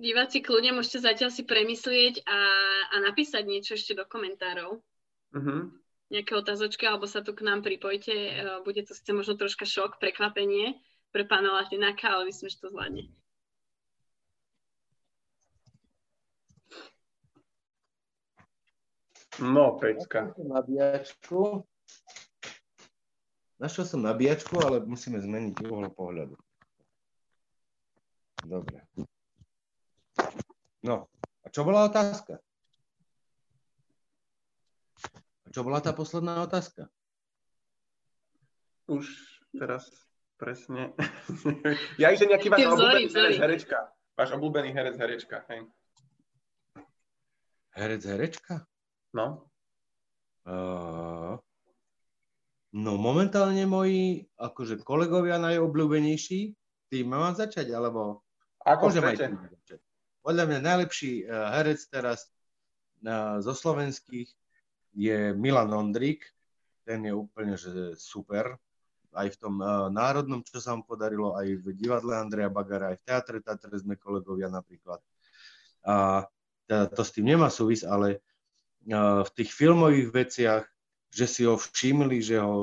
Speaker 1: Diváci, kľudne môžete zatiaľ si premyslieť a, a napísať niečo ešte do komentárov. Uh-huh. Nejaké otázočky, alebo sa tu k nám pripojte. E, bude to sice možno troška šok, prekvapenie pre pána Latináka, ale myslím, že to zvládne.
Speaker 3: No, Peťka.
Speaker 2: Nabíjačku. Našiel som nabíjačku, ale musíme zmeniť uhol pohľadu. Dobre. No, a čo bola otázka? A čo bola tá posledná otázka?
Speaker 3: Už teraz presne. ja že nejaký váš obľúbený herec, herečka. Váš obľúbený herec, herečka, hej.
Speaker 2: Herec, herečka?
Speaker 3: No.
Speaker 2: Uh, no momentálne moji akože kolegovia najobľúbenejší, tým mám začať, alebo
Speaker 3: Ako môžem aj začať.
Speaker 2: Podľa mňa najlepší uh, herec teraz uh, zo slovenských je Milan Ondrík. Ten je úplne že super. Aj v tom uh, národnom, čo sa mu podarilo, aj v divadle Andreja Bagara, aj v teatre Tatre sme kolegovia napríklad. A teda to s tým nemá súvis, ale v tých filmových veciach, že si ho všimli, že ho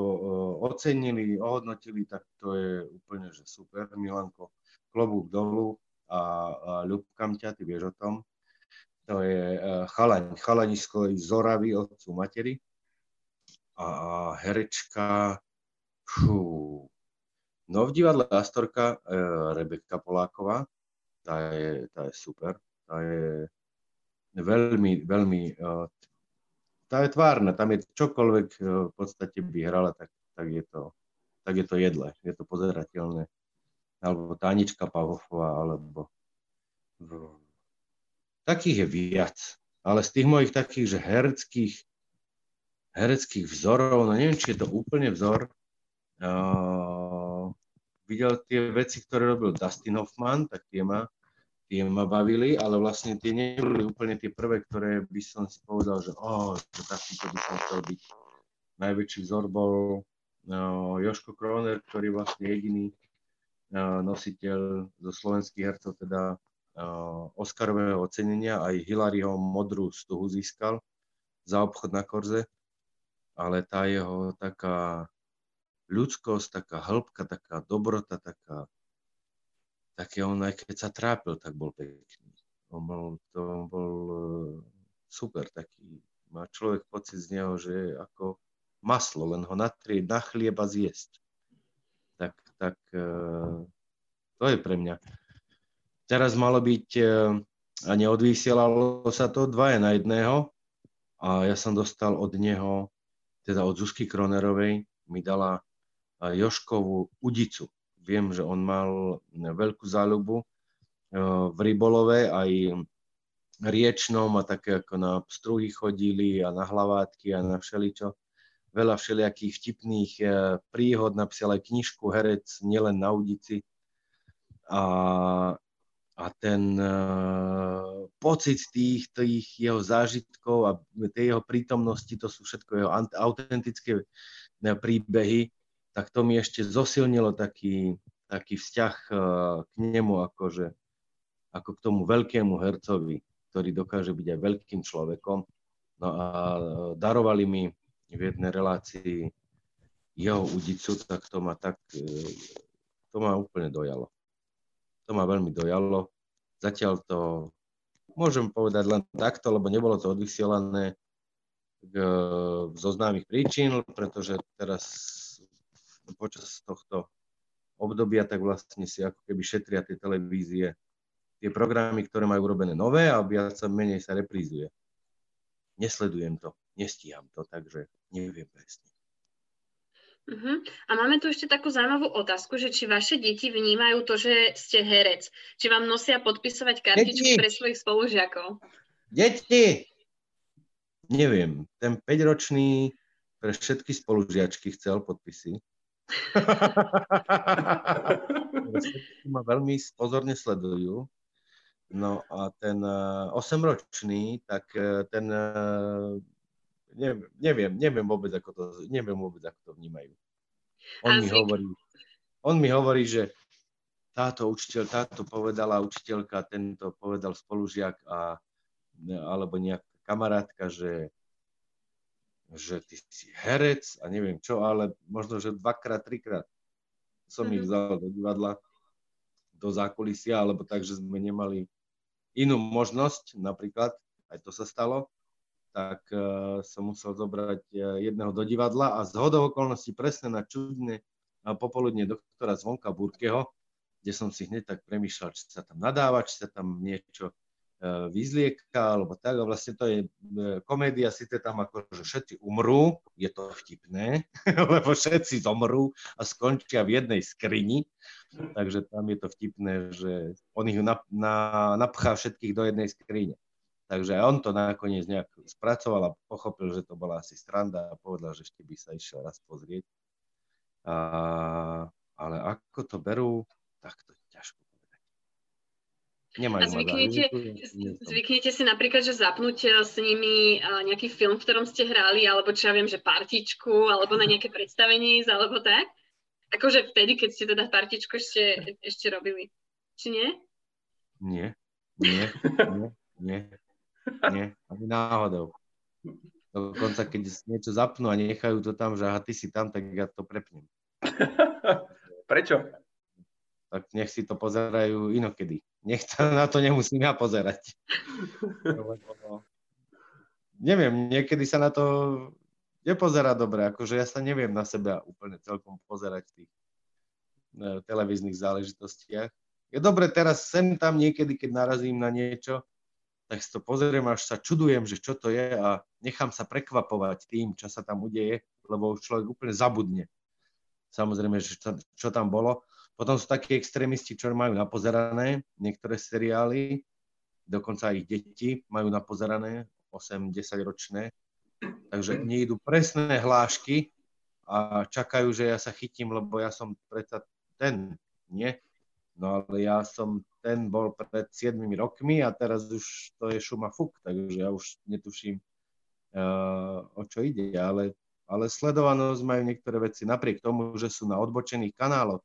Speaker 2: ocenili, ohodnotili, tak to je úplne že super. Milanko, klobúk dolu a, a ľubkam ťa, ty vieš o tom. To je uh, chalaň, chalanisko z Zoravy, otcu materi. A, herečka, fú, no v divadle Astorka uh, Rebeka Poláková, tá je, tá je super, tá je veľmi, veľmi, uh, tá je tvárna, tam je čokoľvek uh, v podstate by hrala, tak, tak, je to, tak je to jedle, je to pozerateľné alebo Tanička Pavofová, alebo takých je viac. Ale z tých mojich takých, že hereckých, hereckých vzorov, no neviem, či je to úplne vzor, uh, videl tie veci, ktoré robil Dustin Hoffman, tak tie ma, tie ma bavili, ale vlastne tie neboli úplne tie prvé, ktoré by som si povedal, že oh, že takýto by som chcel byť. Najväčší vzor bol uh, Joško Kroner, ktorý vlastne jediný nositeľ zo slovenských hercov, teda Oscarového ocenenia, aj Hilaryho modrú stuhu získal za obchod na Korze, ale tá jeho taká ľudskosť, taká hĺbka, taká dobrota, taká, také on aj keď sa trápil, tak bol pekný. On bol, to on bol e, super taký. Má človek pocit z neho, že ako maslo, len ho natrieť na chlieba zjesť tak, e, to je pre mňa. Teraz malo byť, e, a neodvysielalo sa to, dvaja na jedného a ja som dostal od neho, teda od Zuzky Kronerovej, mi dala Joškovú udicu. Viem, že on mal veľkú záľubu e, v rybolove, aj riečnom a také ako na struhy chodili a na hlavátky a na všeličo veľa všelijakých vtipných eh, príhod, napísal aj knižku Herec, nielen na udici. A, a ten uh, pocit tých, tých jeho zážitkov a tej jeho prítomnosti, to sú všetko jeho autentické eh, príbehy, tak to mi ešte zosilnilo taký, taký vzťah k nemu, akože, ako k tomu veľkému hercovi, ktorý dokáže byť aj veľkým človekom. No a darovali mi v jednej relácii jeho udicu, tak to ma tak, e, to ma úplne dojalo. To ma veľmi dojalo. Zatiaľ to môžem povedať len takto, lebo nebolo to odvysielané k, zo známych príčin, pretože teraz počas tohto obdobia tak vlastne si ako keby šetria tie televízie tie programy, ktoré majú urobené nové a viac sa menej sa reprízuje. Nesledujem to, nestíham to, takže neviem presne.
Speaker 1: Uh-huh. A máme tu ešte takú zaujímavú otázku, že či vaše deti vnímajú to, že ste herec. Či vám nosia podpisovať kartičky deti. pre svojich spolužiakov.
Speaker 2: Deti! Neviem. Ten 5-ročný pre všetky spolužiačky chcel podpisy. ma veľmi pozorne sledujú. No a ten 8-ročný, eh, tak eh, ten eh, neviem, neviem, neviem vôbec, ako to, neviem vôbec, ako to vnímajú. On mi, hovorí, on mi hovorí, že táto učiteľ, táto povedala učiteľka, tento povedal spolužiak a, alebo nejaká kamarátka, že, že ty si herec a neviem čo, ale možno, že dvakrát, trikrát som mm-hmm. ich mhm. vzal do divadla, do zákulisia, alebo tak, že sme nemali inú možnosť, napríklad, aj to sa stalo, tak uh, som musel zobrať uh, jedného do divadla a z hodou okolností presne na čudne uh, popoludne doktora Zvonka Burkeho, kde som si hneď tak premýšľal, či sa tam nadáva, či sa tam niečo vyzlieka, alebo tak. A vlastne to je komédia, síce tam ako, že všetci umrú, je to vtipné, lebo všetci zomrú a skončia v jednej skrini, takže tam je to vtipné, že on ich nap, na, napchá všetkých do jednej skrine. Takže on to nakoniec nejak spracoval a pochopil, že to bola asi stranda a povedal, že ešte by sa išiel raz pozrieť. A, ale ako to berú, tak to je ťažko povedať.
Speaker 1: Nemajú a zvyknete, zvyknete si napríklad, že zapnúť eh, s nimi eh, nejaký film, v ktorom ste hrali, alebo čo ja viem, že partičku, alebo na nejaké predstavenie ísť, alebo tak? Akože vtedy, keď ste teda partičku ešte, ešte robili. Či nie?
Speaker 2: Nie, nie, nie, nie. Nie, ani náhodou. Dokonca, keď niečo zapnú a nechajú to tam, že aha, ty si tam, tak ja to prepnem.
Speaker 3: Prečo?
Speaker 2: Tak nech si to pozerajú inokedy. Nech to, na to nemusím ja pozerať. neviem, niekedy sa na to nepozerá dobre, akože ja sa neviem na seba úplne celkom pozerať v tých e, televíznych záležitostiach. Je dobre teraz sem tam niekedy, keď narazím na niečo, tak si to pozriem, až sa čudujem, že čo to je a nechám sa prekvapovať tým, čo sa tam udeje, lebo už človek úplne zabudne. Samozrejme, že čo, čo tam bolo. Potom sú takí extrémisti, čo majú napozerané niektoré seriály, dokonca ich deti majú napozerané, 8-10 ročné. Takže idú presné hlášky a čakajú, že ja sa chytím, lebo ja som predsa ten, nie? No ale ja som ten bol pred 7 rokmi a teraz už to je šuma fuk, takže ja už netuším, uh, o čo ide, ale, ale sledovanosť majú niektoré veci napriek tomu, že sú na odbočených kanáloch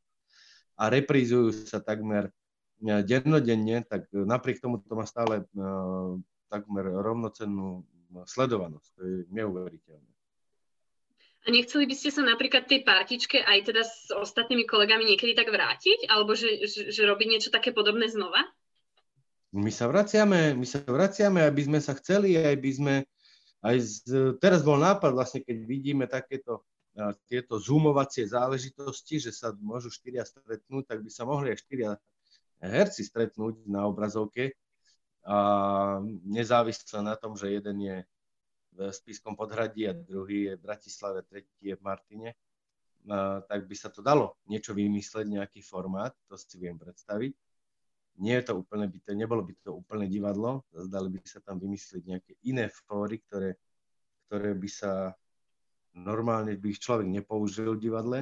Speaker 2: a reprízujú sa takmer uh, dennodenne, tak napriek tomu to má stále uh, takmer rovnocennú sledovanosť. To je neuveriteľné.
Speaker 1: A nechceli by ste sa napríklad tej partičke aj teda s ostatnými kolegami niekedy tak vrátiť? Alebo že, že, že robiť niečo také podobné znova?
Speaker 2: My sa vraciame, my sa vraciame, aby sme sa chceli, aj by sme, aj z, teraz bol nápad vlastne, keď vidíme takéto tieto zoomovacie záležitosti, že sa môžu štyria stretnúť, tak by sa mohli aj štyria herci stretnúť na obrazovke a nezávisle na tom, že jeden je v Spískom podhradí a druhý je v Bratislave, tretí je v Martine, tak by sa to dalo niečo vymysleť, nejaký formát, to si viem predstaviť. Nie je to úplne, by to, nebolo by to úplne divadlo, zdali by sa tam vymyslieť nejaké iné fóry, ktoré, ktoré by sa normálne by ich človek nepoužil v divadle,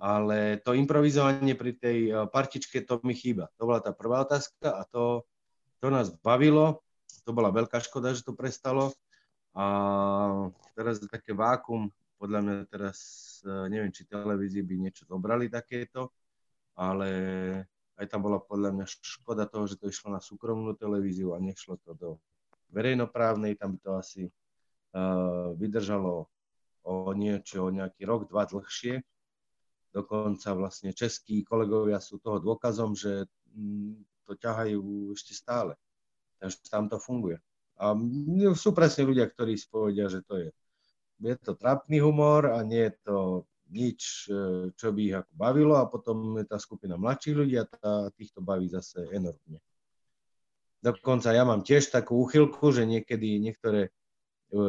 Speaker 2: ale to improvizovanie pri tej e, partičke, to mi chýba. To bola tá prvá otázka a to, to nás bavilo. To bola veľká škoda, že to prestalo. A teraz je také vákum, podľa mňa teraz e, neviem, či televízie by niečo zobrali takéto, ale aj tam bola podľa mňa škoda toho, že to išlo na súkromnú televíziu a nešlo to do verejnoprávnej, tam by to asi uh, vydržalo o niečo, o nejaký rok, dva dlhšie. Dokonca vlastne českí kolegovia sú toho dôkazom, že mm, to ťahajú ešte stále. Takže tam to funguje. A sú presne ľudia, ktorí si povedia, že to je, je to trapný humor a nie je to nič, e, čo by ich ako bavilo a potom je tá skupina mladších ľudí a tá, týchto baví zase enormne. Dokonca ja mám tiež takú úchylku, že niekedy niektoré e,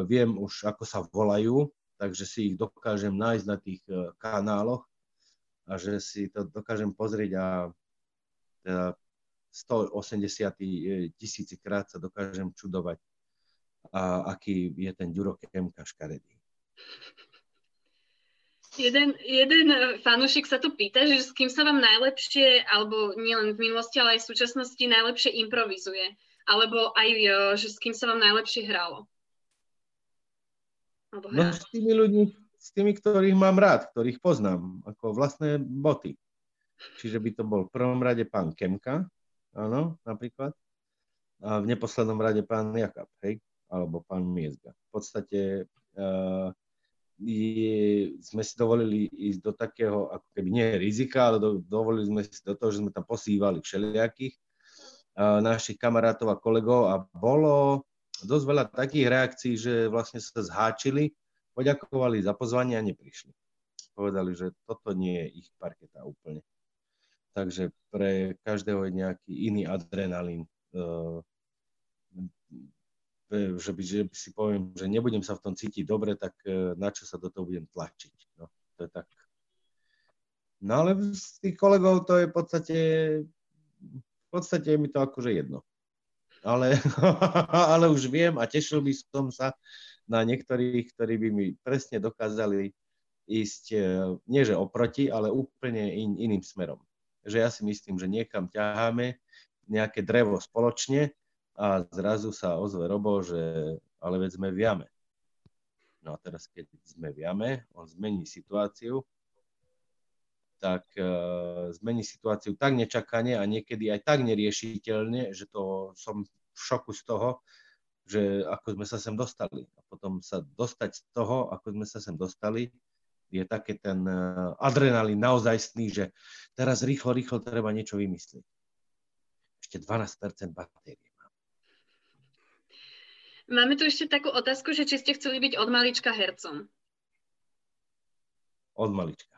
Speaker 2: viem už, ako sa volajú, takže si ich dokážem nájsť na tých e, kanáloch a že si to dokážem pozrieť a teda 180 tisíci krát sa dokážem čudovať, a aký je ten Ďuro Kemka škaredý.
Speaker 1: Jeden, jeden fanúšik sa tu pýta, že s kým sa vám najlepšie, alebo nielen v minulosti, ale aj v súčasnosti najlepšie improvizuje. Alebo aj, že s kým sa vám najlepšie hralo.
Speaker 2: no s tými ľuďmi, s tými, ktorých mám rád, ktorých poznám, ako vlastné boty. čiže by to bol v prvom rade pán Kemka, áno, napríklad, a v neposlednom rade pán Jakab, hej, alebo pán Miezga. V podstate uh, je, sme si dovolili ísť do takého, ako keby nie rizika, ale do, dovolili sme si do toho, že sme tam posývali všelijakých uh, našich kamarátov a kolegov a bolo dosť veľa takých reakcií, že vlastne sa zháčili, poďakovali za pozvanie a neprišli. Povedali, že toto nie je ich parketa úplne. Takže pre každého je nejaký iný adrenalín. Uh, že by, že by si poviem, že nebudem sa v tom cítiť dobre, tak e, na čo sa do toho budem tlačiť. No, to je tak. No ale z tých kolegov to je v podstate, v podstate je mi to akože jedno. Ale, ale už viem a tešil by som sa na niektorých, ktorí by mi presne dokázali ísť, e, nie že oproti, ale úplne in, iným smerom. Že ja si myslím, že niekam ťaháme nejaké drevo spoločne a zrazu sa ozve Robo, že ale veď sme v jame. No a teraz, keď sme v jame, on zmení situáciu, tak uh, zmení situáciu tak nečakane a niekedy aj tak neriešiteľne, že to som v šoku z toho, že ako sme sa sem dostali. A potom sa dostať z toho, ako sme sa sem dostali, je také ten uh, adrenalín naozajstný, že teraz rýchlo, rýchlo treba niečo vymyslieť. Ešte 12% batérie.
Speaker 1: Máme tu ešte takú otázku, že či ste chceli byť od malička hercom.
Speaker 2: Od malička.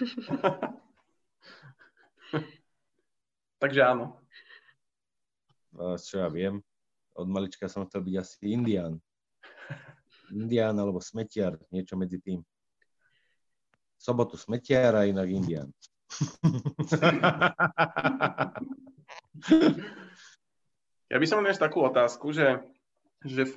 Speaker 3: Takže áno.
Speaker 2: Čo ja viem, od malička som chcel byť asi indián. Indián alebo smetiar, niečo medzi tým. Sobotu smetiar a inak indián.
Speaker 3: Ja by som mal takú otázku, že že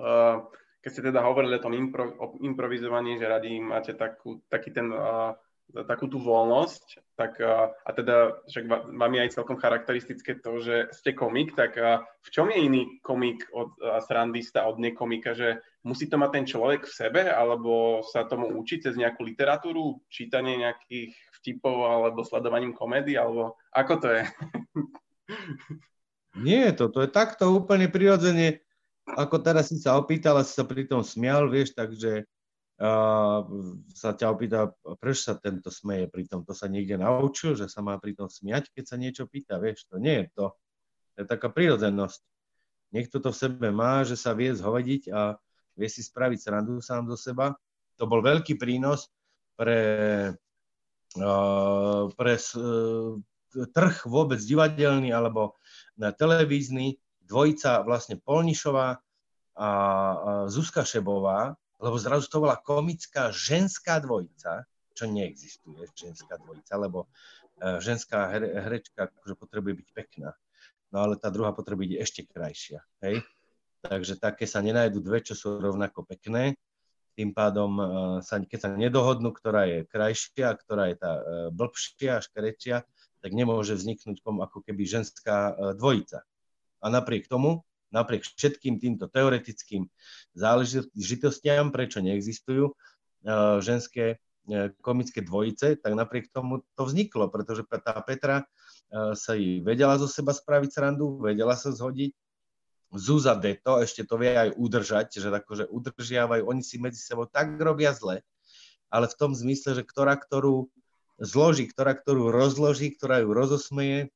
Speaker 3: uh, keď ste teda hovorili o tom impro, o improvizovaní, že radi máte takú, taký ten, uh, takú tú voľnosť, tak a teda, že vám je aj celkom charakteristické to, že ste komik, tak v čom je iný komik od srandista od nekomika, že musí to mať ten človek v sebe, alebo sa tomu učiť cez nejakú literatúru, čítanie nejakých vtipov, alebo sledovaním komédy, alebo ako to je?
Speaker 2: Nie, to, to je takto úplne prirodzene ako teraz si sa opýtal a si sa pri tom smial, vieš, takže sa ťa opýta, prečo sa tento smeje pri tom, to sa niekde naučil, že sa má pri tom smiať, keď sa niečo pýta, vieš, to nie je to. To je taká prirodzenosť. Niekto to v sebe má, že sa vie zhovediť a vie si spraviť srandu sám do seba. To bol veľký prínos pre, pre uh, trh vôbec divadelný alebo televízny, dvojica vlastne Polnišová a Zuzka Šebová, lebo zrazu to bola komická ženská dvojica, čo neexistuje, ženská dvojica, lebo e, ženská herečka akože potrebuje byť pekná. No ale tá druhá potrebuje byť ešte krajšia. Hej? Takže také sa nenajdu dve, čo sú rovnako pekné. Tým pádom, e, sa, keď sa nedohodnú, ktorá je krajšia, ktorá je tá e, blbšia škrečia, tak nemôže vzniknúť ako keby ženská dvojica. A napriek tomu, napriek všetkým týmto teoretickým záležitostiam, prečo neexistujú uh, ženské uh, komické dvojice, tak napriek tomu to vzniklo, pretože tá Petra uh, sa jej vedela zo seba spraviť srandu, vedela sa zhodiť. Zúza Deto ešte to vie aj udržať, že akože udržiavajú, oni si medzi sebou tak robia zle, ale v tom zmysle, že ktorá, ktorú zloží, ktorá, ktorú rozloží, ktorá ju rozosmeje,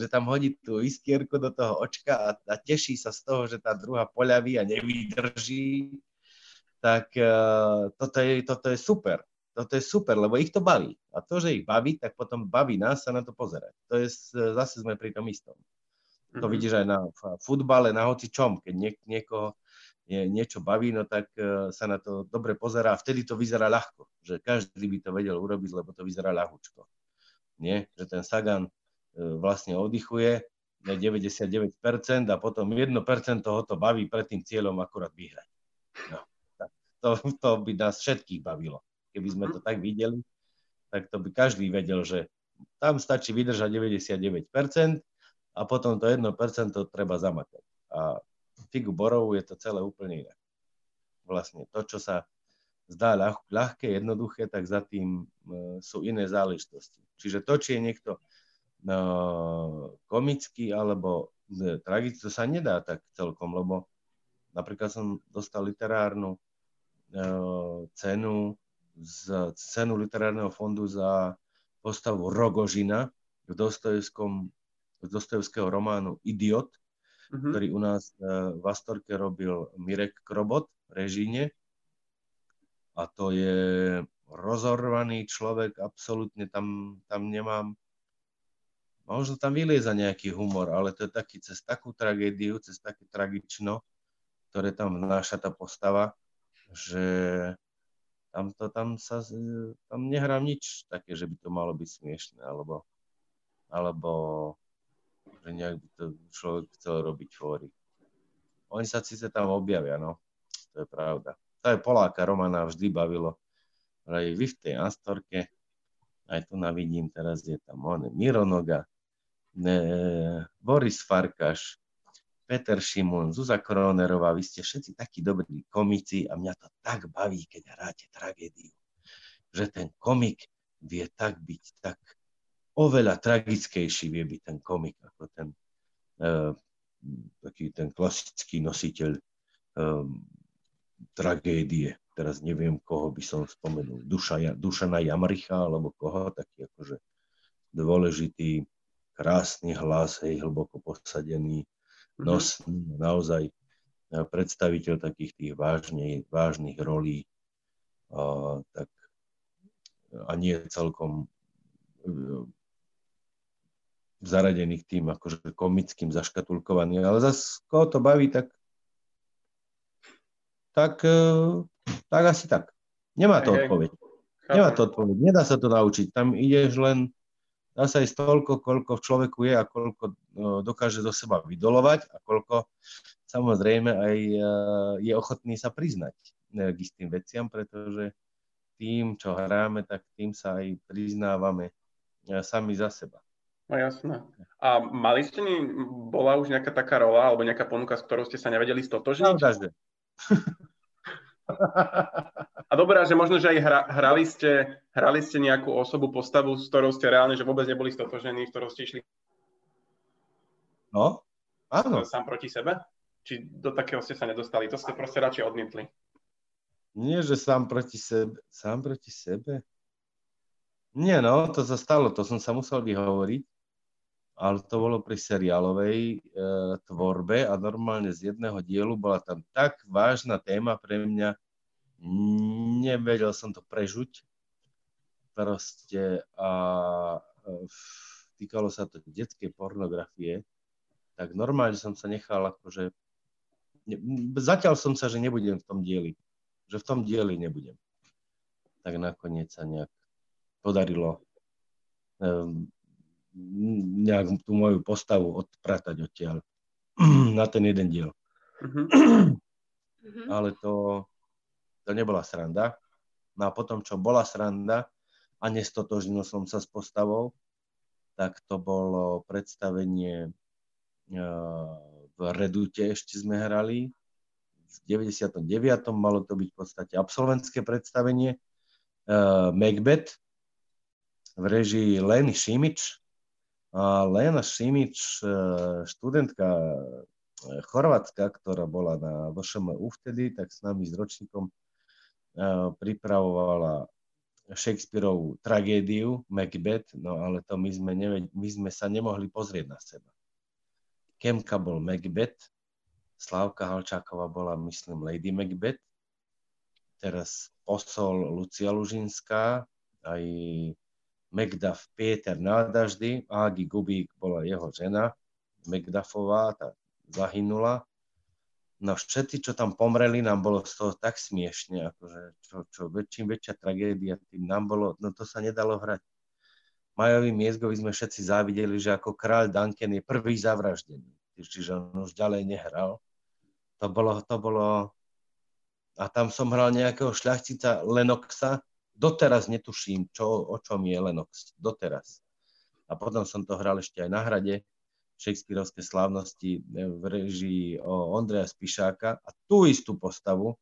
Speaker 2: že tam hodí tú iskierku do toho očka a, a teší sa z toho, že tá druhá poľaví a nevydrží, tak uh, toto, je, toto je super. Toto je super, lebo ich to baví. A to, že ich baví, tak potom baví nás sa na to pozerať. To je, zase sme pri tom istom. Mm-hmm. To mhm. vidíš aj na futbale, na hoci čom. Keď niek- niekoho nie, niečo baví, no tak uh, sa na to dobre pozerá. Vtedy to vyzerá ľahko. Že každý by to vedel urobiť, lebo to vyzerá ľahúčko. Nie? Že ten Sagan vlastne oddychuje 99% a potom 1% toho to baví pred tým cieľom akurát vyhrať. No, to, to by nás všetkých bavilo. Keby sme to tak videli, tak to by každý vedel, že tam stačí vydržať 99% a potom to 1% to treba zamakať. A figu borov je to celé úplne iné. Vlastne to, čo sa zdá ľah, ľahké, jednoduché, tak za tým e, sú iné záležitosti. Čiže to, či je niekto uh, komický alebo tragický, to sa nedá tak celkom, lebo napríklad som dostal literárnu uh, cenu z cenu literárneho fondu za postavu Rogožina v Dostojevskom z Dostojevského románu Idiot, uh-huh. ktorý u nás v Astorke robil Mirek Krobot v režíne. A to je rozorvaný človek, absolútne tam, tam nemám možno tam vylieza nejaký humor, ale to je taký cez takú tragédiu, cez také tragično, ktoré tam vnáša tá postava, že tam, to, tam, sa, tam nehrám nič také, že by to malo byť smiešné, alebo, alebo že nejak by to človek chcel robiť fóry. Oni sa síce tam objavia, no, to je pravda. To je Poláka Romana vždy bavilo, aj vy v tej Astorke, aj tu navidím, teraz je tam on, Mironoga, Boris Farkaš, Peter Šimon, Zuza Kronerová, vy ste všetci takí dobrí komici a mňa to tak baví, keď hráte tragédiu, že ten komik vie tak byť, tak oveľa tragickejší vie byť ten komik ako ten uh, taký ten klasický nositeľ um, tragédie. Teraz neviem, koho by som spomenul, Duša, Dušana Jamricha, alebo koho, taký akože dôležitý, krásny hlas, hej, hlboko posadený, mhm. nos, naozaj e, predstaviteľ takých tých vážne, vážnych rolí, a, tak, a nie celkom e, zaradených tým akože komickým zaškatulkovaný, ale zase koho to baví, tak tak e, tak asi tak. Nemá to odpoveď. Nemá to odpoveď. Nedá sa to naučiť. Tam ideš len, dá sa ísť toľko, koľko v človeku je a koľko no, dokáže do seba vydolovať a koľko samozrejme aj e, je ochotný sa priznať k istým veciam, pretože tým, čo hráme, tak tým sa aj priznávame e, sami za seba.
Speaker 3: No jasné. A mali ste, bola už nejaká taká rola alebo nejaká ponuka, s ktorou ste sa nevedeli stotožniť?
Speaker 2: Pravda, že.
Speaker 3: A dobrá, že možno, že aj hra, hrali, ste, hrali ste nejakú osobu, postavu, s ktorou ste reálne, že vôbec neboli stotožení, s ktorou ste išli
Speaker 2: No, áno.
Speaker 3: Sám proti sebe? Či do takého ste sa nedostali? To ste proste radšej odmietli?
Speaker 2: Nie, že sám proti sebe. Sám proti sebe? Nie, no, to sa stalo, to som sa musel vyhovoriť ale to bolo pri seriálovej e, tvorbe a normálne z jedného dielu bola tam tak vážna téma pre mňa, nevedel som to prežuť. Proste a e, týkalo sa to detskej pornografie, tak normálne som sa nechal akože, ne, zatiaľ som sa, že nebudem v tom dieli, že v tom dieli nebudem. Tak nakoniec sa nejak podarilo um, nejak tú moju postavu odpratať odtiaľ na ten jeden diel. Uh-huh. Ale to, to nebola sranda. No a potom, čo bola sranda a nestotožnil som sa s postavou, tak to bolo predstavenie uh, v Redute ešte sme hrali. V 99. malo to byť v podstate absolventské predstavenie uh, Macbeth v režii Leny Šimič, a Lena Šimič, e, študentka e, Chorvátska, ktorá bola na VŠMU vtedy, tak s nami s ročníkom e, pripravovala Shakespeareovú tragédiu Macbeth, no ale to my sme, neved- my sme sa nemohli pozrieť na seba. Kemka bol Macbeth, Slávka Halčáková bola, myslím, Lady Macbeth, teraz posol Lucia Lužinská, aj Megdaf Pieter Nádaždy, Ági Gubík bola jeho žena, Megdafová, tá zahynula. No všetci, čo tam pomreli, nám bolo z toho tak smiešne, akože čo, čo čím väčšia tragédia, tým nám bolo, no to sa nedalo hrať. Majovi Miezgovi sme všetci závideli, že ako kráľ Duncan je prvý zavraždený, čiže on už ďalej nehral. To bolo, to bolo, a tam som hral nejakého šľachtica Lenoxa, doteraz netuším, čo, o čom je Lennox. Doteraz. A potom som to hral ešte aj na hrade, Shakespeareovské slávnosti v režii Ondreja Spišáka a tú istú postavu,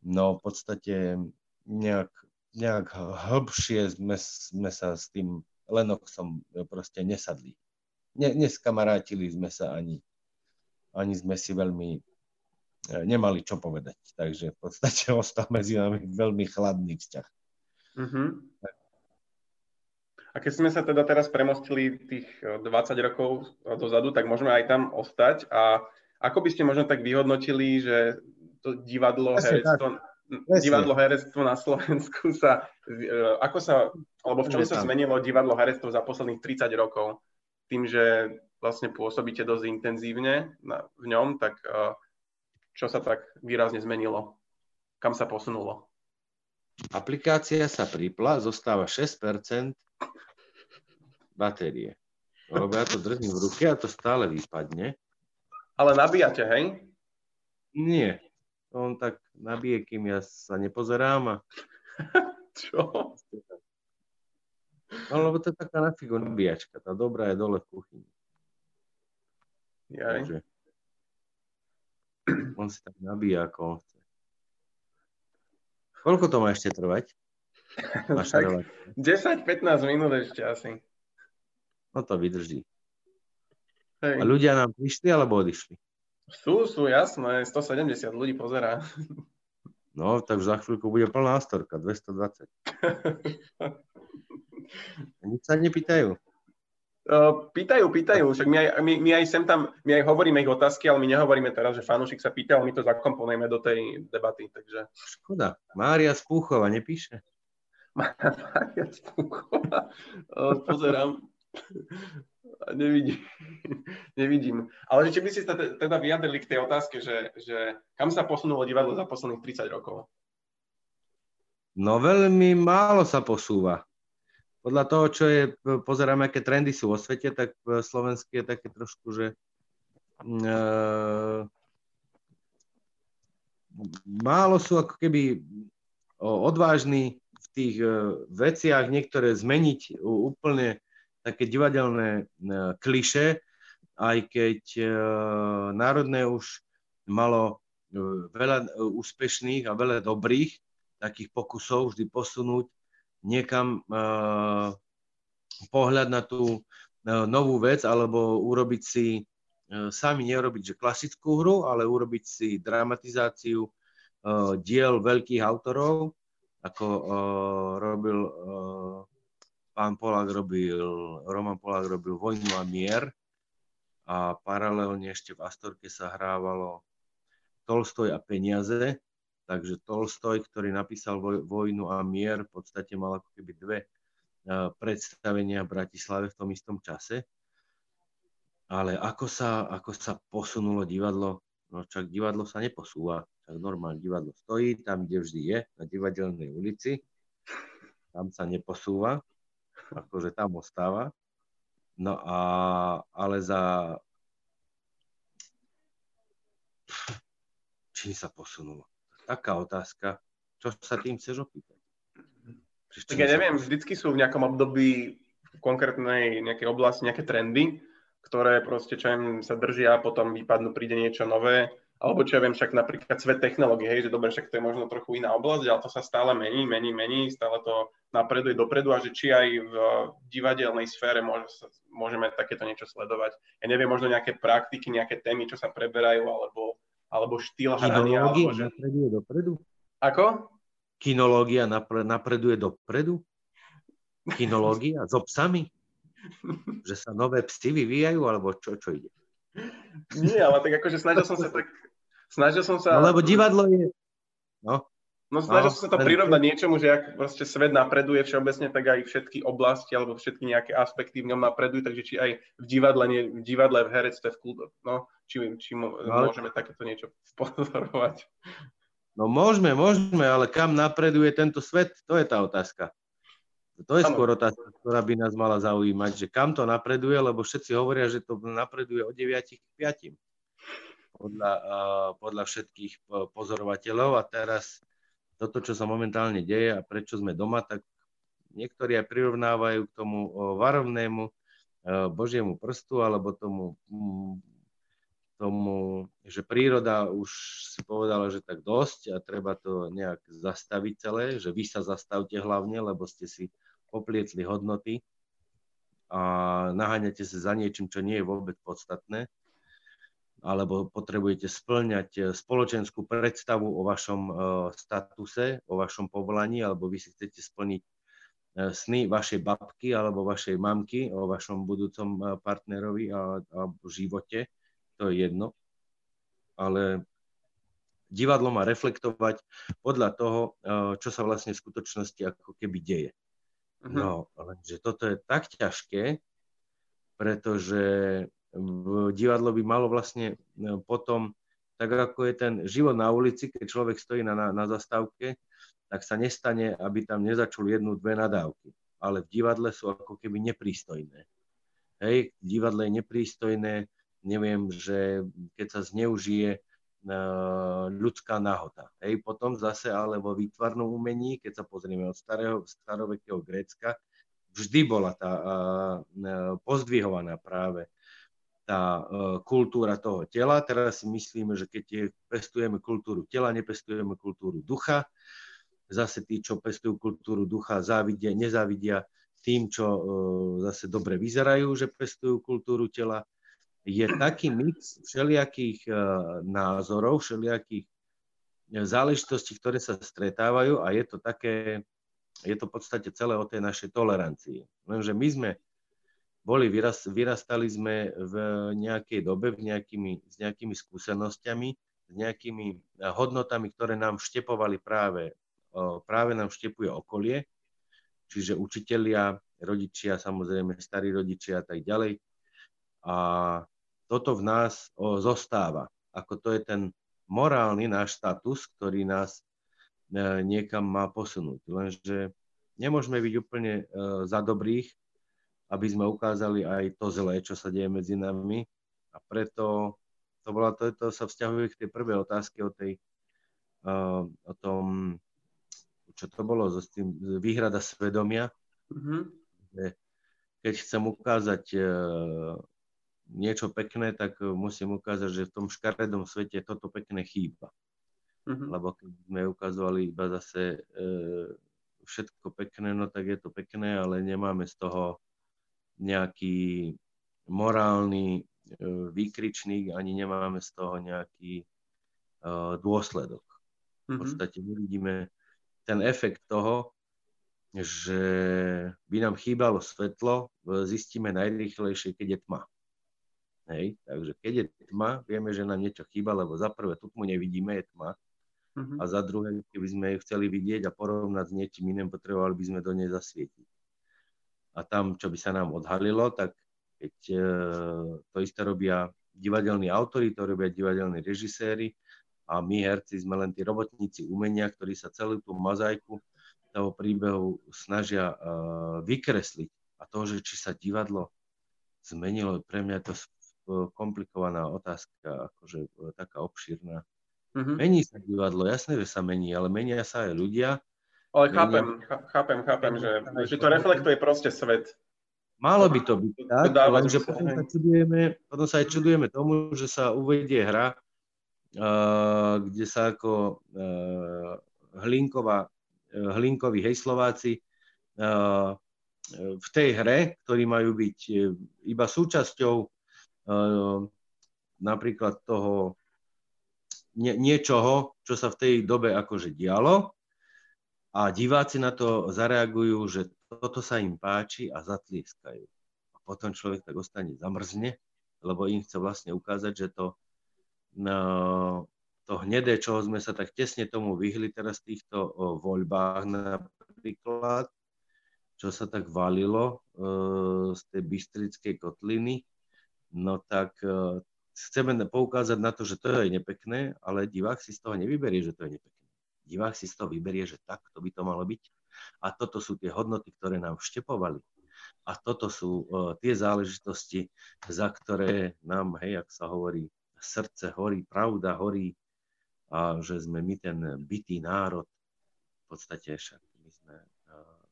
Speaker 2: no v podstate nejak, nejak hĺbšie sme, sme sa s tým Lenoxom proste nesadli. Ne, neskamarátili sme sa ani, ani sme si veľmi nemali čo povedať. Takže v podstate ostal medzi nami veľmi chladný vzťah. Uh-huh.
Speaker 3: A keď sme sa teda teraz premostili tých 20 rokov dozadu, tak môžeme aj tam ostať. A ako by ste možno tak vyhodnotili, že to divadlo, herectvo, divadlo herectvo na Slovensku sa, ako sa, alebo v čom sa zmenilo divadlo herectvo za posledných 30 rokov? Tým, že vlastne pôsobíte dosť intenzívne na, v ňom, tak čo sa tak výrazne zmenilo? Kam sa posunulo?
Speaker 2: Aplikácia sa pripla, zostáva 6% batérie. Lebo ja to držím v ruke a to stále vypadne.
Speaker 3: Ale nabíjate, hej?
Speaker 2: Nie. On tak nabije, kým ja sa nepozerám a...
Speaker 3: Čo?
Speaker 2: No, lebo to je taká na figu nabíjačka. Tá dobrá je dole v kuchyni.
Speaker 3: Jaj. Takže
Speaker 2: on si tak nabíja, ako on chce. Koľko to má ešte trvať?
Speaker 3: 10-15 minút ešte asi.
Speaker 2: No to vydrží. Hej. A ľudia nám prišli alebo odišli?
Speaker 3: Sú, sú, jasné. 170 ľudí pozerá.
Speaker 2: No, tak za chvíľku bude plná storka, 220. Nič sa nepýtajú.
Speaker 3: Pýtajú, pýtajú, však my aj, my, my aj sem tam, my aj hovoríme ich otázky, ale my nehovoríme teraz, že fanúšik sa pýta, ale my to zakomponujeme do tej debaty, takže...
Speaker 2: Škoda, Mária Spúchova nepíše?
Speaker 3: Mária Spúchova, pozerám, nevidím, nevidím. Ale či by ste sa teda vyjadrili k tej otázke, že, že kam sa posunulo divadlo za posledných 30 rokov?
Speaker 2: No veľmi málo sa posúva podľa toho, čo je, pozeráme, aké trendy sú vo svete, tak v Slovensku je také trošku, že e, málo sú ako keby odvážni v tých e, veciach niektoré zmeniť úplne také divadelné e, kliše, aj keď e, Národné už malo e, veľa úspešných a veľa dobrých takých pokusov vždy posunúť niekam pohľad na tú novú vec, alebo urobiť si, sami neurobiť že klasickú hru, ale urobiť si dramatizáciu diel veľkých autorov, ako robil pán Polák robil, Roman Polák robil Vojnu a mier a paralelne ešte v Astorke sa hrávalo Tolstoj a peniaze, Takže Tolstoj, ktorý napísal Vojnu a mier, v podstate mal ako keby dve e, predstavenia v Bratislave v tom istom čase. Ale ako sa, ako sa posunulo divadlo, no čak divadlo sa neposúva, čak normálne divadlo stojí tam, kde vždy je, na divadelnej ulici, tam sa neposúva, akože tam ostáva. No a, ale za... Čím sa posunulo? taká otázka, čo sa tým chceš opýtať?
Speaker 3: Tak ja neviem, vždycky sú v nejakom období v konkrétnej nejakej oblasti nejaké trendy, ktoré proste, čo viem, sa držia a potom vypadnú, príde niečo nové, alebo čo ja viem, však napríklad svet technológie, hej, že dobre, však to je možno trochu iná oblasť, ale to sa stále mení, mení, mení, stále to napreduje dopredu a že či aj v divadelnej sfére môže, môžeme takéto niečo sledovať. Ja neviem, možno nejaké praktiky, nejaké témy, čo sa preberajú, alebo alebo štýl hrania.
Speaker 2: Že... napreduje dopredu?
Speaker 3: Ako?
Speaker 2: Kinológia napre, napreduje dopredu? Kinológia so psami? Že sa nové psy vyvíjajú, alebo čo, čo ide?
Speaker 3: Nie, ale tak akože snažil som sa tak... Snažil som sa...
Speaker 2: No lebo divadlo je... No,
Speaker 3: No snažil no, som sa to prirovnať niečomu, že ak proste svet napreduje všeobecne, tak aj všetky oblasti alebo všetky nejaké aspekty v ňom napredujú, takže či aj v divadle, nie, v divadle, v herectve, v klube, no, či, či no, môžeme takéto niečo pozorovať.
Speaker 2: No môžeme, môžeme, ale kam napreduje tento svet, to je tá otázka. To je ano. skôr otázka, ktorá by nás mala zaujímať, že kam to napreduje, lebo všetci hovoria, že to napreduje od 9 k 5 podľa, podľa všetkých pozorovateľov a teraz toto, čo sa momentálne deje a prečo sme doma, tak niektorí aj prirovnávajú k tomu varovnému Božiemu prstu alebo tomu, mm, tomu, že príroda už si povedala, že tak dosť a treba to nejak zastaviť celé, že vy sa zastavte hlavne, lebo ste si poplietli hodnoty a naháňate sa za niečím, čo nie je vôbec podstatné, alebo potrebujete splňať e, spoločenskú predstavu o vašom e, statuse, o vašom povolaní, alebo vy si chcete splniť e, sny vašej babky alebo vašej mamky o vašom budúcom partnerovi alebo živote, to je jedno. Ale divadlo má reflektovať podľa toho, čo sa vlastne v skutočnosti ako keby deje. No, lenže toto je tak ťažké, pretože divadlo by malo vlastne e, potom, tak ako je ten život na ulici, keď človek stojí na, na, zastávke, tak sa nestane, aby tam nezačul jednu, dve nadávky. Ale v divadle sú ako keby neprístojné. Hej, v divadle je neprístojné, neviem, že keď sa zneužije ľudská nahota. Hej, potom zase ale vo výtvarnom umení, keď sa pozrieme od starého, starovekého Grécka, vždy bola tá uh, pozdvihovaná práve tá e, kultúra toho tela. Teraz si myslíme, že keď pestujeme kultúru tela, nepestujeme kultúru ducha. Zase tí, čo pestujú kultúru ducha, závidia, nezávidia tým, čo e, zase dobre vyzerajú, že pestujú kultúru tela. Je taký mix všelijakých e, názorov, všelijakých záležitostí, ktoré sa stretávajú a je to také, je to v podstate celé o tej našej tolerancii. Lenže my sme boli, vyrast, vyrastali sme v nejakej dobe v nejakými, s nejakými skúsenosťami, s nejakými eh, hodnotami, ktoré nám vštepovali práve, práve nám vštepuje okolie, čiže učitelia, rodičia, samozrejme starí rodičia a tak ďalej. A toto v nás zostáva. Ako to je ten morálny náš status, ktorý nás eh, niekam má posunúť. Lenže nemôžeme byť úplne eh, za dobrých, aby sme ukázali aj to zlé, čo sa deje medzi nami. A preto to, bola, to, to sa vzťahuje k tej prvej otázke o, tej, uh, o tom, čo to bolo, so tým, výhrada svedomia. Mm-hmm. keď chcem ukázať uh, niečo pekné, tak musím ukázať, že v tom škaredom svete toto pekné chýba. Mm-hmm. Lebo keď sme ukazovali iba zase uh, všetko pekné, no tak je to pekné, ale nemáme z toho nejaký morálny e, výkričník, ani nemáme z toho nejaký uh, dôsledok. V mhm. podstate my vidíme ten efekt toho, že by nám chýbalo svetlo, zistíme najrýchlejšie, keď je tma. Hej, takže keď je tma, vieme, že nám niečo chýba, lebo za prvé tu tmu nevidíme, je tma. Uh-huh. A za druhé, keby sme ju chceli vidieť a porovnať s niečím iným, potrebovali by sme do nej zasvietiť a tam, čo by sa nám odhalilo, tak keď e, to isté robia divadelní autori, to robia divadelní režiséri a my herci sme len tí robotníci umenia, ktorí sa celú tú mozaiku toho príbehu snažia uh, vykresliť. A to, že či sa divadlo zmenilo, pre mňa to komplikovaná otázka, akože taká obšírna. Mm-hmm. Mení sa divadlo, jasné, že sa mení, ale menia sa aj ľudia
Speaker 3: ale chápem, chápem, chápem, že, že to reflektuje proste svet.
Speaker 2: Malo by to byť tak, lenže potom sa, čudujeme, potom sa aj čudujeme tomu, že sa uvedie hra, uh, kde sa ako uh, hlinková, uh, hlinkoví hejslováci uh, v tej hre, ktorí majú byť iba súčasťou napríklad toho nie, niečoho, čo sa v tej dobe akože dialo, a diváci na to zareagujú, že toto sa im páči a zatlieskajú. A potom človek tak ostane zamrzne, lebo im chce vlastne ukázať, že to, no, to hnedé, čoho sme sa tak tesne tomu vyhli teraz v týchto voľbách napríklad, čo sa tak valilo e, z tej bystrickej kotliny, no tak e, chceme poukázať na to, že to je nepekné, ale divák si z toho nevyberie, že to je nepekné divák si z toho vyberie, že takto by to malo byť. A toto sú tie hodnoty, ktoré nám vštepovali. A toto sú uh, tie záležitosti, za ktoré nám, hej, ak sa hovorí, srdce horí, pravda horí a že sme my ten bytý národ, v podstate však my sme uh,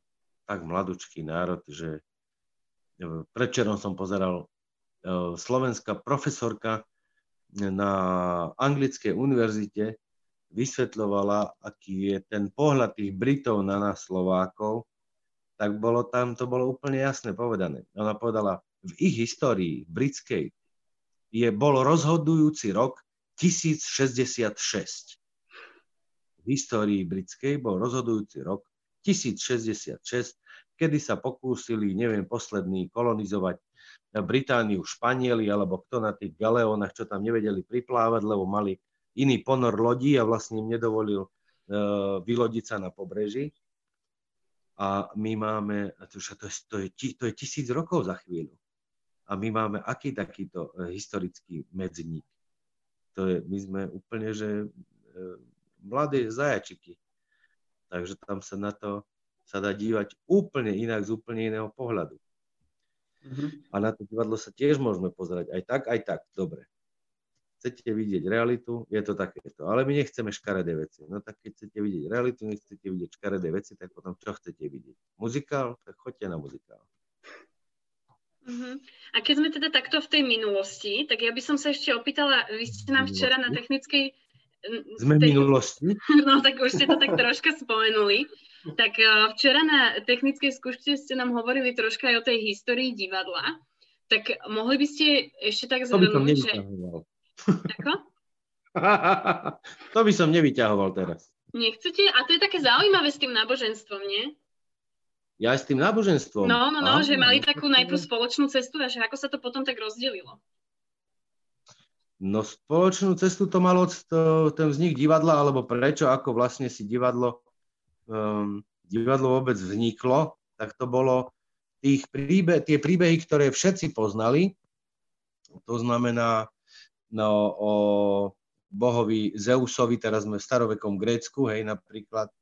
Speaker 2: tak mladučký národ, že uh, predčerom som pozeral slovenská profesorka na anglickej univerzite vysvetľovala, aký je ten pohľad tých Britov na nás Slovákov, tak bolo tam, to bolo úplne jasne povedané. Ona povedala, v ich histórii britskej je, bol rozhodujúci rok 1066. V histórii britskej bol rozhodujúci rok 1066, kedy sa pokúsili, neviem, poslední kolonizovať Britániu, Španieli, alebo kto na tých galeónach, čo tam nevedeli priplávať, lebo mali iný ponor lodí a vlastne im nedovolil uh, vylodiť sa na pobreží. A my máme, to, to, je, to, je, to je tisíc rokov za chvíľu. A my máme aký takýto e, historický medzník. To je, my sme úplne, že e, mladé zajačiky. Takže tam sa na to sa dá dívať úplne inak, z úplne iného pohľadu. Mm-hmm. A na to divadlo sa tiež môžeme pozerať aj tak, aj tak. Dobre chcete vidieť realitu, je to takéto. Ale my nechceme škaredé veci. No tak keď chcete vidieť realitu, nechcete vidieť škaredé veci, tak potom čo chcete vidieť? Muzikál? Tak choďte na muzikál.
Speaker 1: Uh-huh. A keď sme teda takto v tej minulosti, tak ja by som sa ešte opýtala, vy ste nám včera na technickej...
Speaker 2: Sme v minulosti?
Speaker 1: No tak už ste to tak troška spomenuli. Tak uh, včera na technickej skúške ste nám hovorili troška aj o tej histórii divadla. Tak mohli by ste ešte tak zhrnúť, že...
Speaker 2: Ako? to by som nevyťahoval teraz.
Speaker 1: Nechcete? A to je také zaujímavé s tým náboženstvom, nie?
Speaker 2: Ja aj s tým náboženstvom.
Speaker 1: No, no, no, že mali takú najprv spoločnú cestu a že ako sa to potom tak rozdelilo?
Speaker 2: No spoločnú cestu to malo to, ten vznik divadla, alebo prečo, ako vlastne si divadlo, um, divadlo vôbec vzniklo, tak to bolo tých príbe, tie príbehy, ktoré všetci poznali, to znamená no, o bohovi Zeusovi, teraz sme v starovekom Grécku, hej, napríklad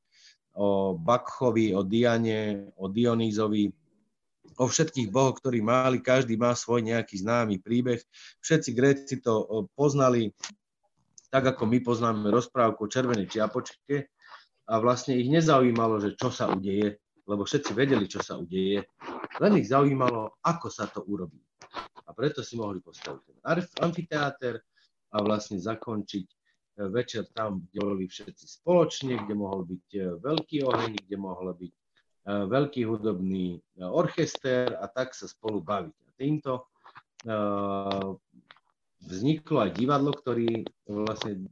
Speaker 2: o Bakchovi, o Diane, o Dionýzovi, o všetkých bohoch, ktorí mali, každý má svoj nejaký známy príbeh. Všetci Gréci to poznali tak, ako my poznáme rozprávku o červenej čiapočke a vlastne ich nezaujímalo, že čo sa udeje, lebo všetci vedeli, čo sa udeje, len ich zaujímalo, ako sa to urobí. A preto si mohli postaviť ten amfiteáter a vlastne zakončiť e, večer tam, kde boli všetci spoločne, kde mohol byť e, veľký oheň, kde mohol byť e, veľký hudobný orchester a tak sa spolu baviť. A týmto vzniklo aj divadlo, ktorí vlastne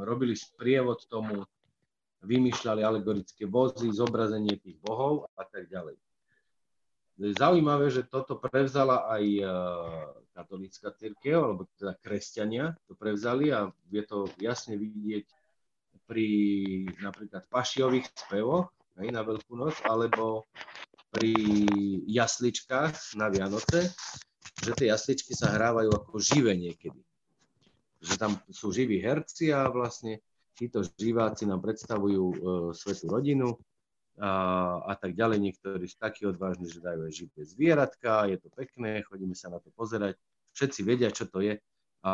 Speaker 2: robili sprievod tomu, vymýšľali alegorické vozy, zobrazenie tých bohov a tak ďalej. Zaujímavé, že toto prevzala aj e, katolícka církev, alebo teda kresťania to prevzali a je to jasne vidieť pri napríklad pašiových spevoch hej, na Veľkú noc, alebo pri jasličkách na Vianoce, že tie jasličky sa hrávajú ako živé niekedy. Že tam sú živí herci a vlastne títo živáci nám predstavujú e, svetú rodinu, a, a tak ďalej. Niektorí sú takí odvážni, že dajú aj živé zvieratka, je to pekné, chodíme sa na to pozerať. Všetci vedia, čo to je a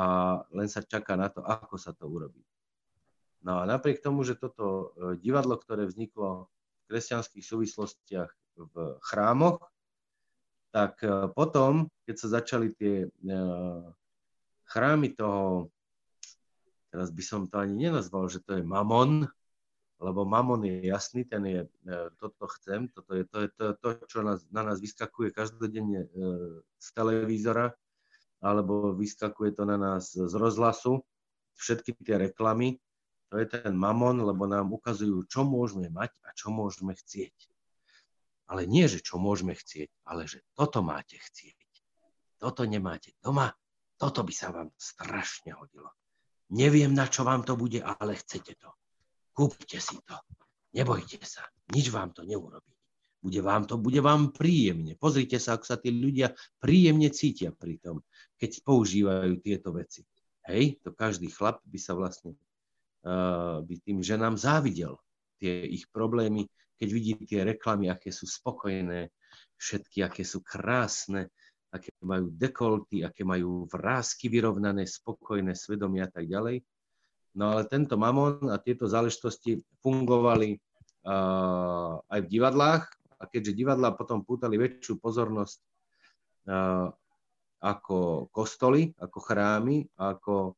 Speaker 2: len sa čaká na to, ako sa to urobí. No a napriek tomu, že toto e, divadlo, ktoré vzniklo v kresťanských súvislostiach v chrámoch, tak e, potom, keď sa začali tie e, chrámy toho, teraz by som to ani nenazval, že to je mamon, lebo mamon je jasný, ten je, e, toto chcem, toto je to, je to, to čo nás, na nás vyskakuje každodenne e, z televízora, alebo vyskakuje to na nás z rozhlasu, všetky tie reklamy, to je ten mamon, lebo nám ukazujú, čo môžeme mať a čo môžeme chcieť. Ale nie, že čo môžeme chcieť, ale že toto máte chcieť. Toto nemáte doma, toto by sa vám strašne hodilo. Neviem, na čo vám to bude, ale chcete to. Kúpte si to. Nebojte sa. Nič vám to neurobí. Bude vám to, bude vám príjemne. Pozrite sa, ako sa tí ľudia príjemne cítia pri tom, keď používajú tieto veci. Hej, to každý chlap by sa vlastne uh, by tým ženám závidel tie ich problémy, keď vidí tie reklamy, aké sú spokojné, všetky, aké sú krásne, aké majú dekolty, aké majú vrázky vyrovnané, spokojné svedomia a tak ďalej. No ale tento mamon a tieto záležitosti fungovali uh, aj v divadlách a keďže divadlá potom pútali väčšiu pozornosť uh, ako kostoly, ako chrámy, ako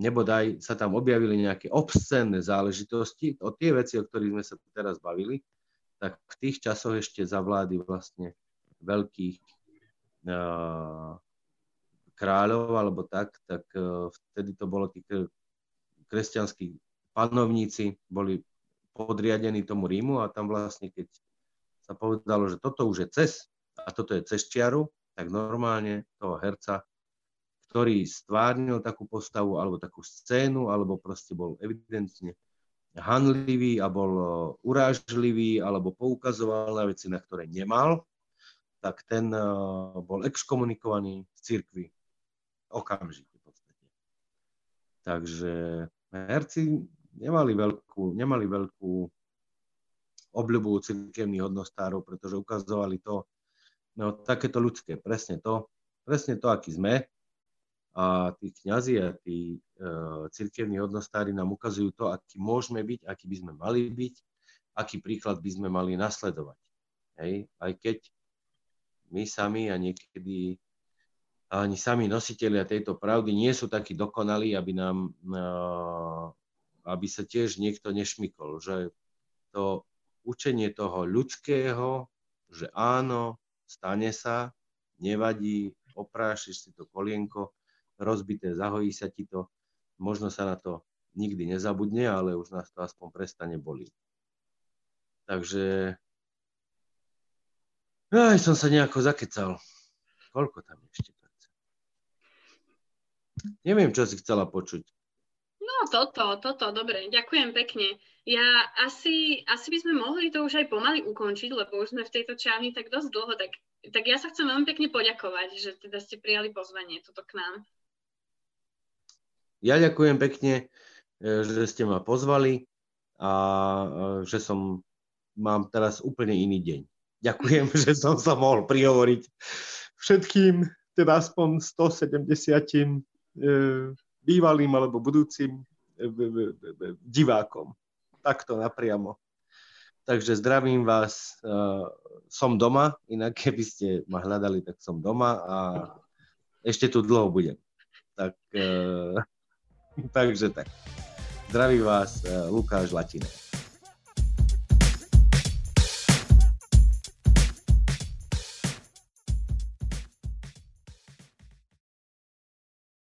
Speaker 2: nebodaj sa tam objavili nejaké obscenné záležitosti, o tie veci, o ktorých sme sa teraz bavili, tak v tých časoch ešte za vlády vlastne veľkých kráľov alebo tak, tak vtedy to bolo tí kresťanskí panovníci boli podriadení tomu Rímu a tam vlastne, keď sa povedalo, že toto už je cez a toto je cez čiaru, tak normálne toho herca, ktorý stvárnil takú postavu alebo takú scénu, alebo proste bol evidentne hanlivý a bol urážlivý alebo poukazoval na veci, na ktoré nemal, tak ten bol exkomunikovaný z cirkvi okamžite v podstate. Takže herci nemali veľkú, nemali veľkú obľubu cirkevných hodnostárov, pretože ukazovali to, no takéto ľudské, presne to, presne to, aký sme. A tí kňazi a tí e, cirkevní hodnostári nám ukazujú to, aký môžeme byť, aký by sme mali byť, aký príklad by sme mali nasledovať. Hej? Aj keď my sami a niekedy ani sami nositeľia tejto pravdy nie sú takí dokonalí, aby nám e, aby sa tiež niekto nešmykol, že to učenie toho ľudského, že áno, stane sa, nevadí, oprášiš si to kolienko, rozbité, zahojí sa ti to, možno sa na to nikdy nezabudne, ale už nás to aspoň prestane boliť. Takže aj som sa nejako zakecal. Koľko tam ešte? Neviem, čo si chcela počuť.
Speaker 1: No toto, toto, dobre, ďakujem pekne. Ja asi, asi by sme mohli to už aj pomaly ukončiť, lebo už sme v tejto čávni tak dosť dlho, tak, tak ja sa chcem veľmi pekne poďakovať, že teda ste prijali pozvanie toto k nám.
Speaker 2: Ja ďakujem pekne, e, že ste ma pozvali a e, že som, mám teraz úplne iný deň. Ďakujem, že som sa mohol prihovoriť všetkým, teda aspoň 170 bývalým alebo budúcim e, divákom. Takto napriamo. Takže zdravím vás. E, som doma, inak keby ste ma hľadali, tak som doma a ešte tu dlho budem. Tak, e, takže tak. Zdraví vás Lukáš Latinek.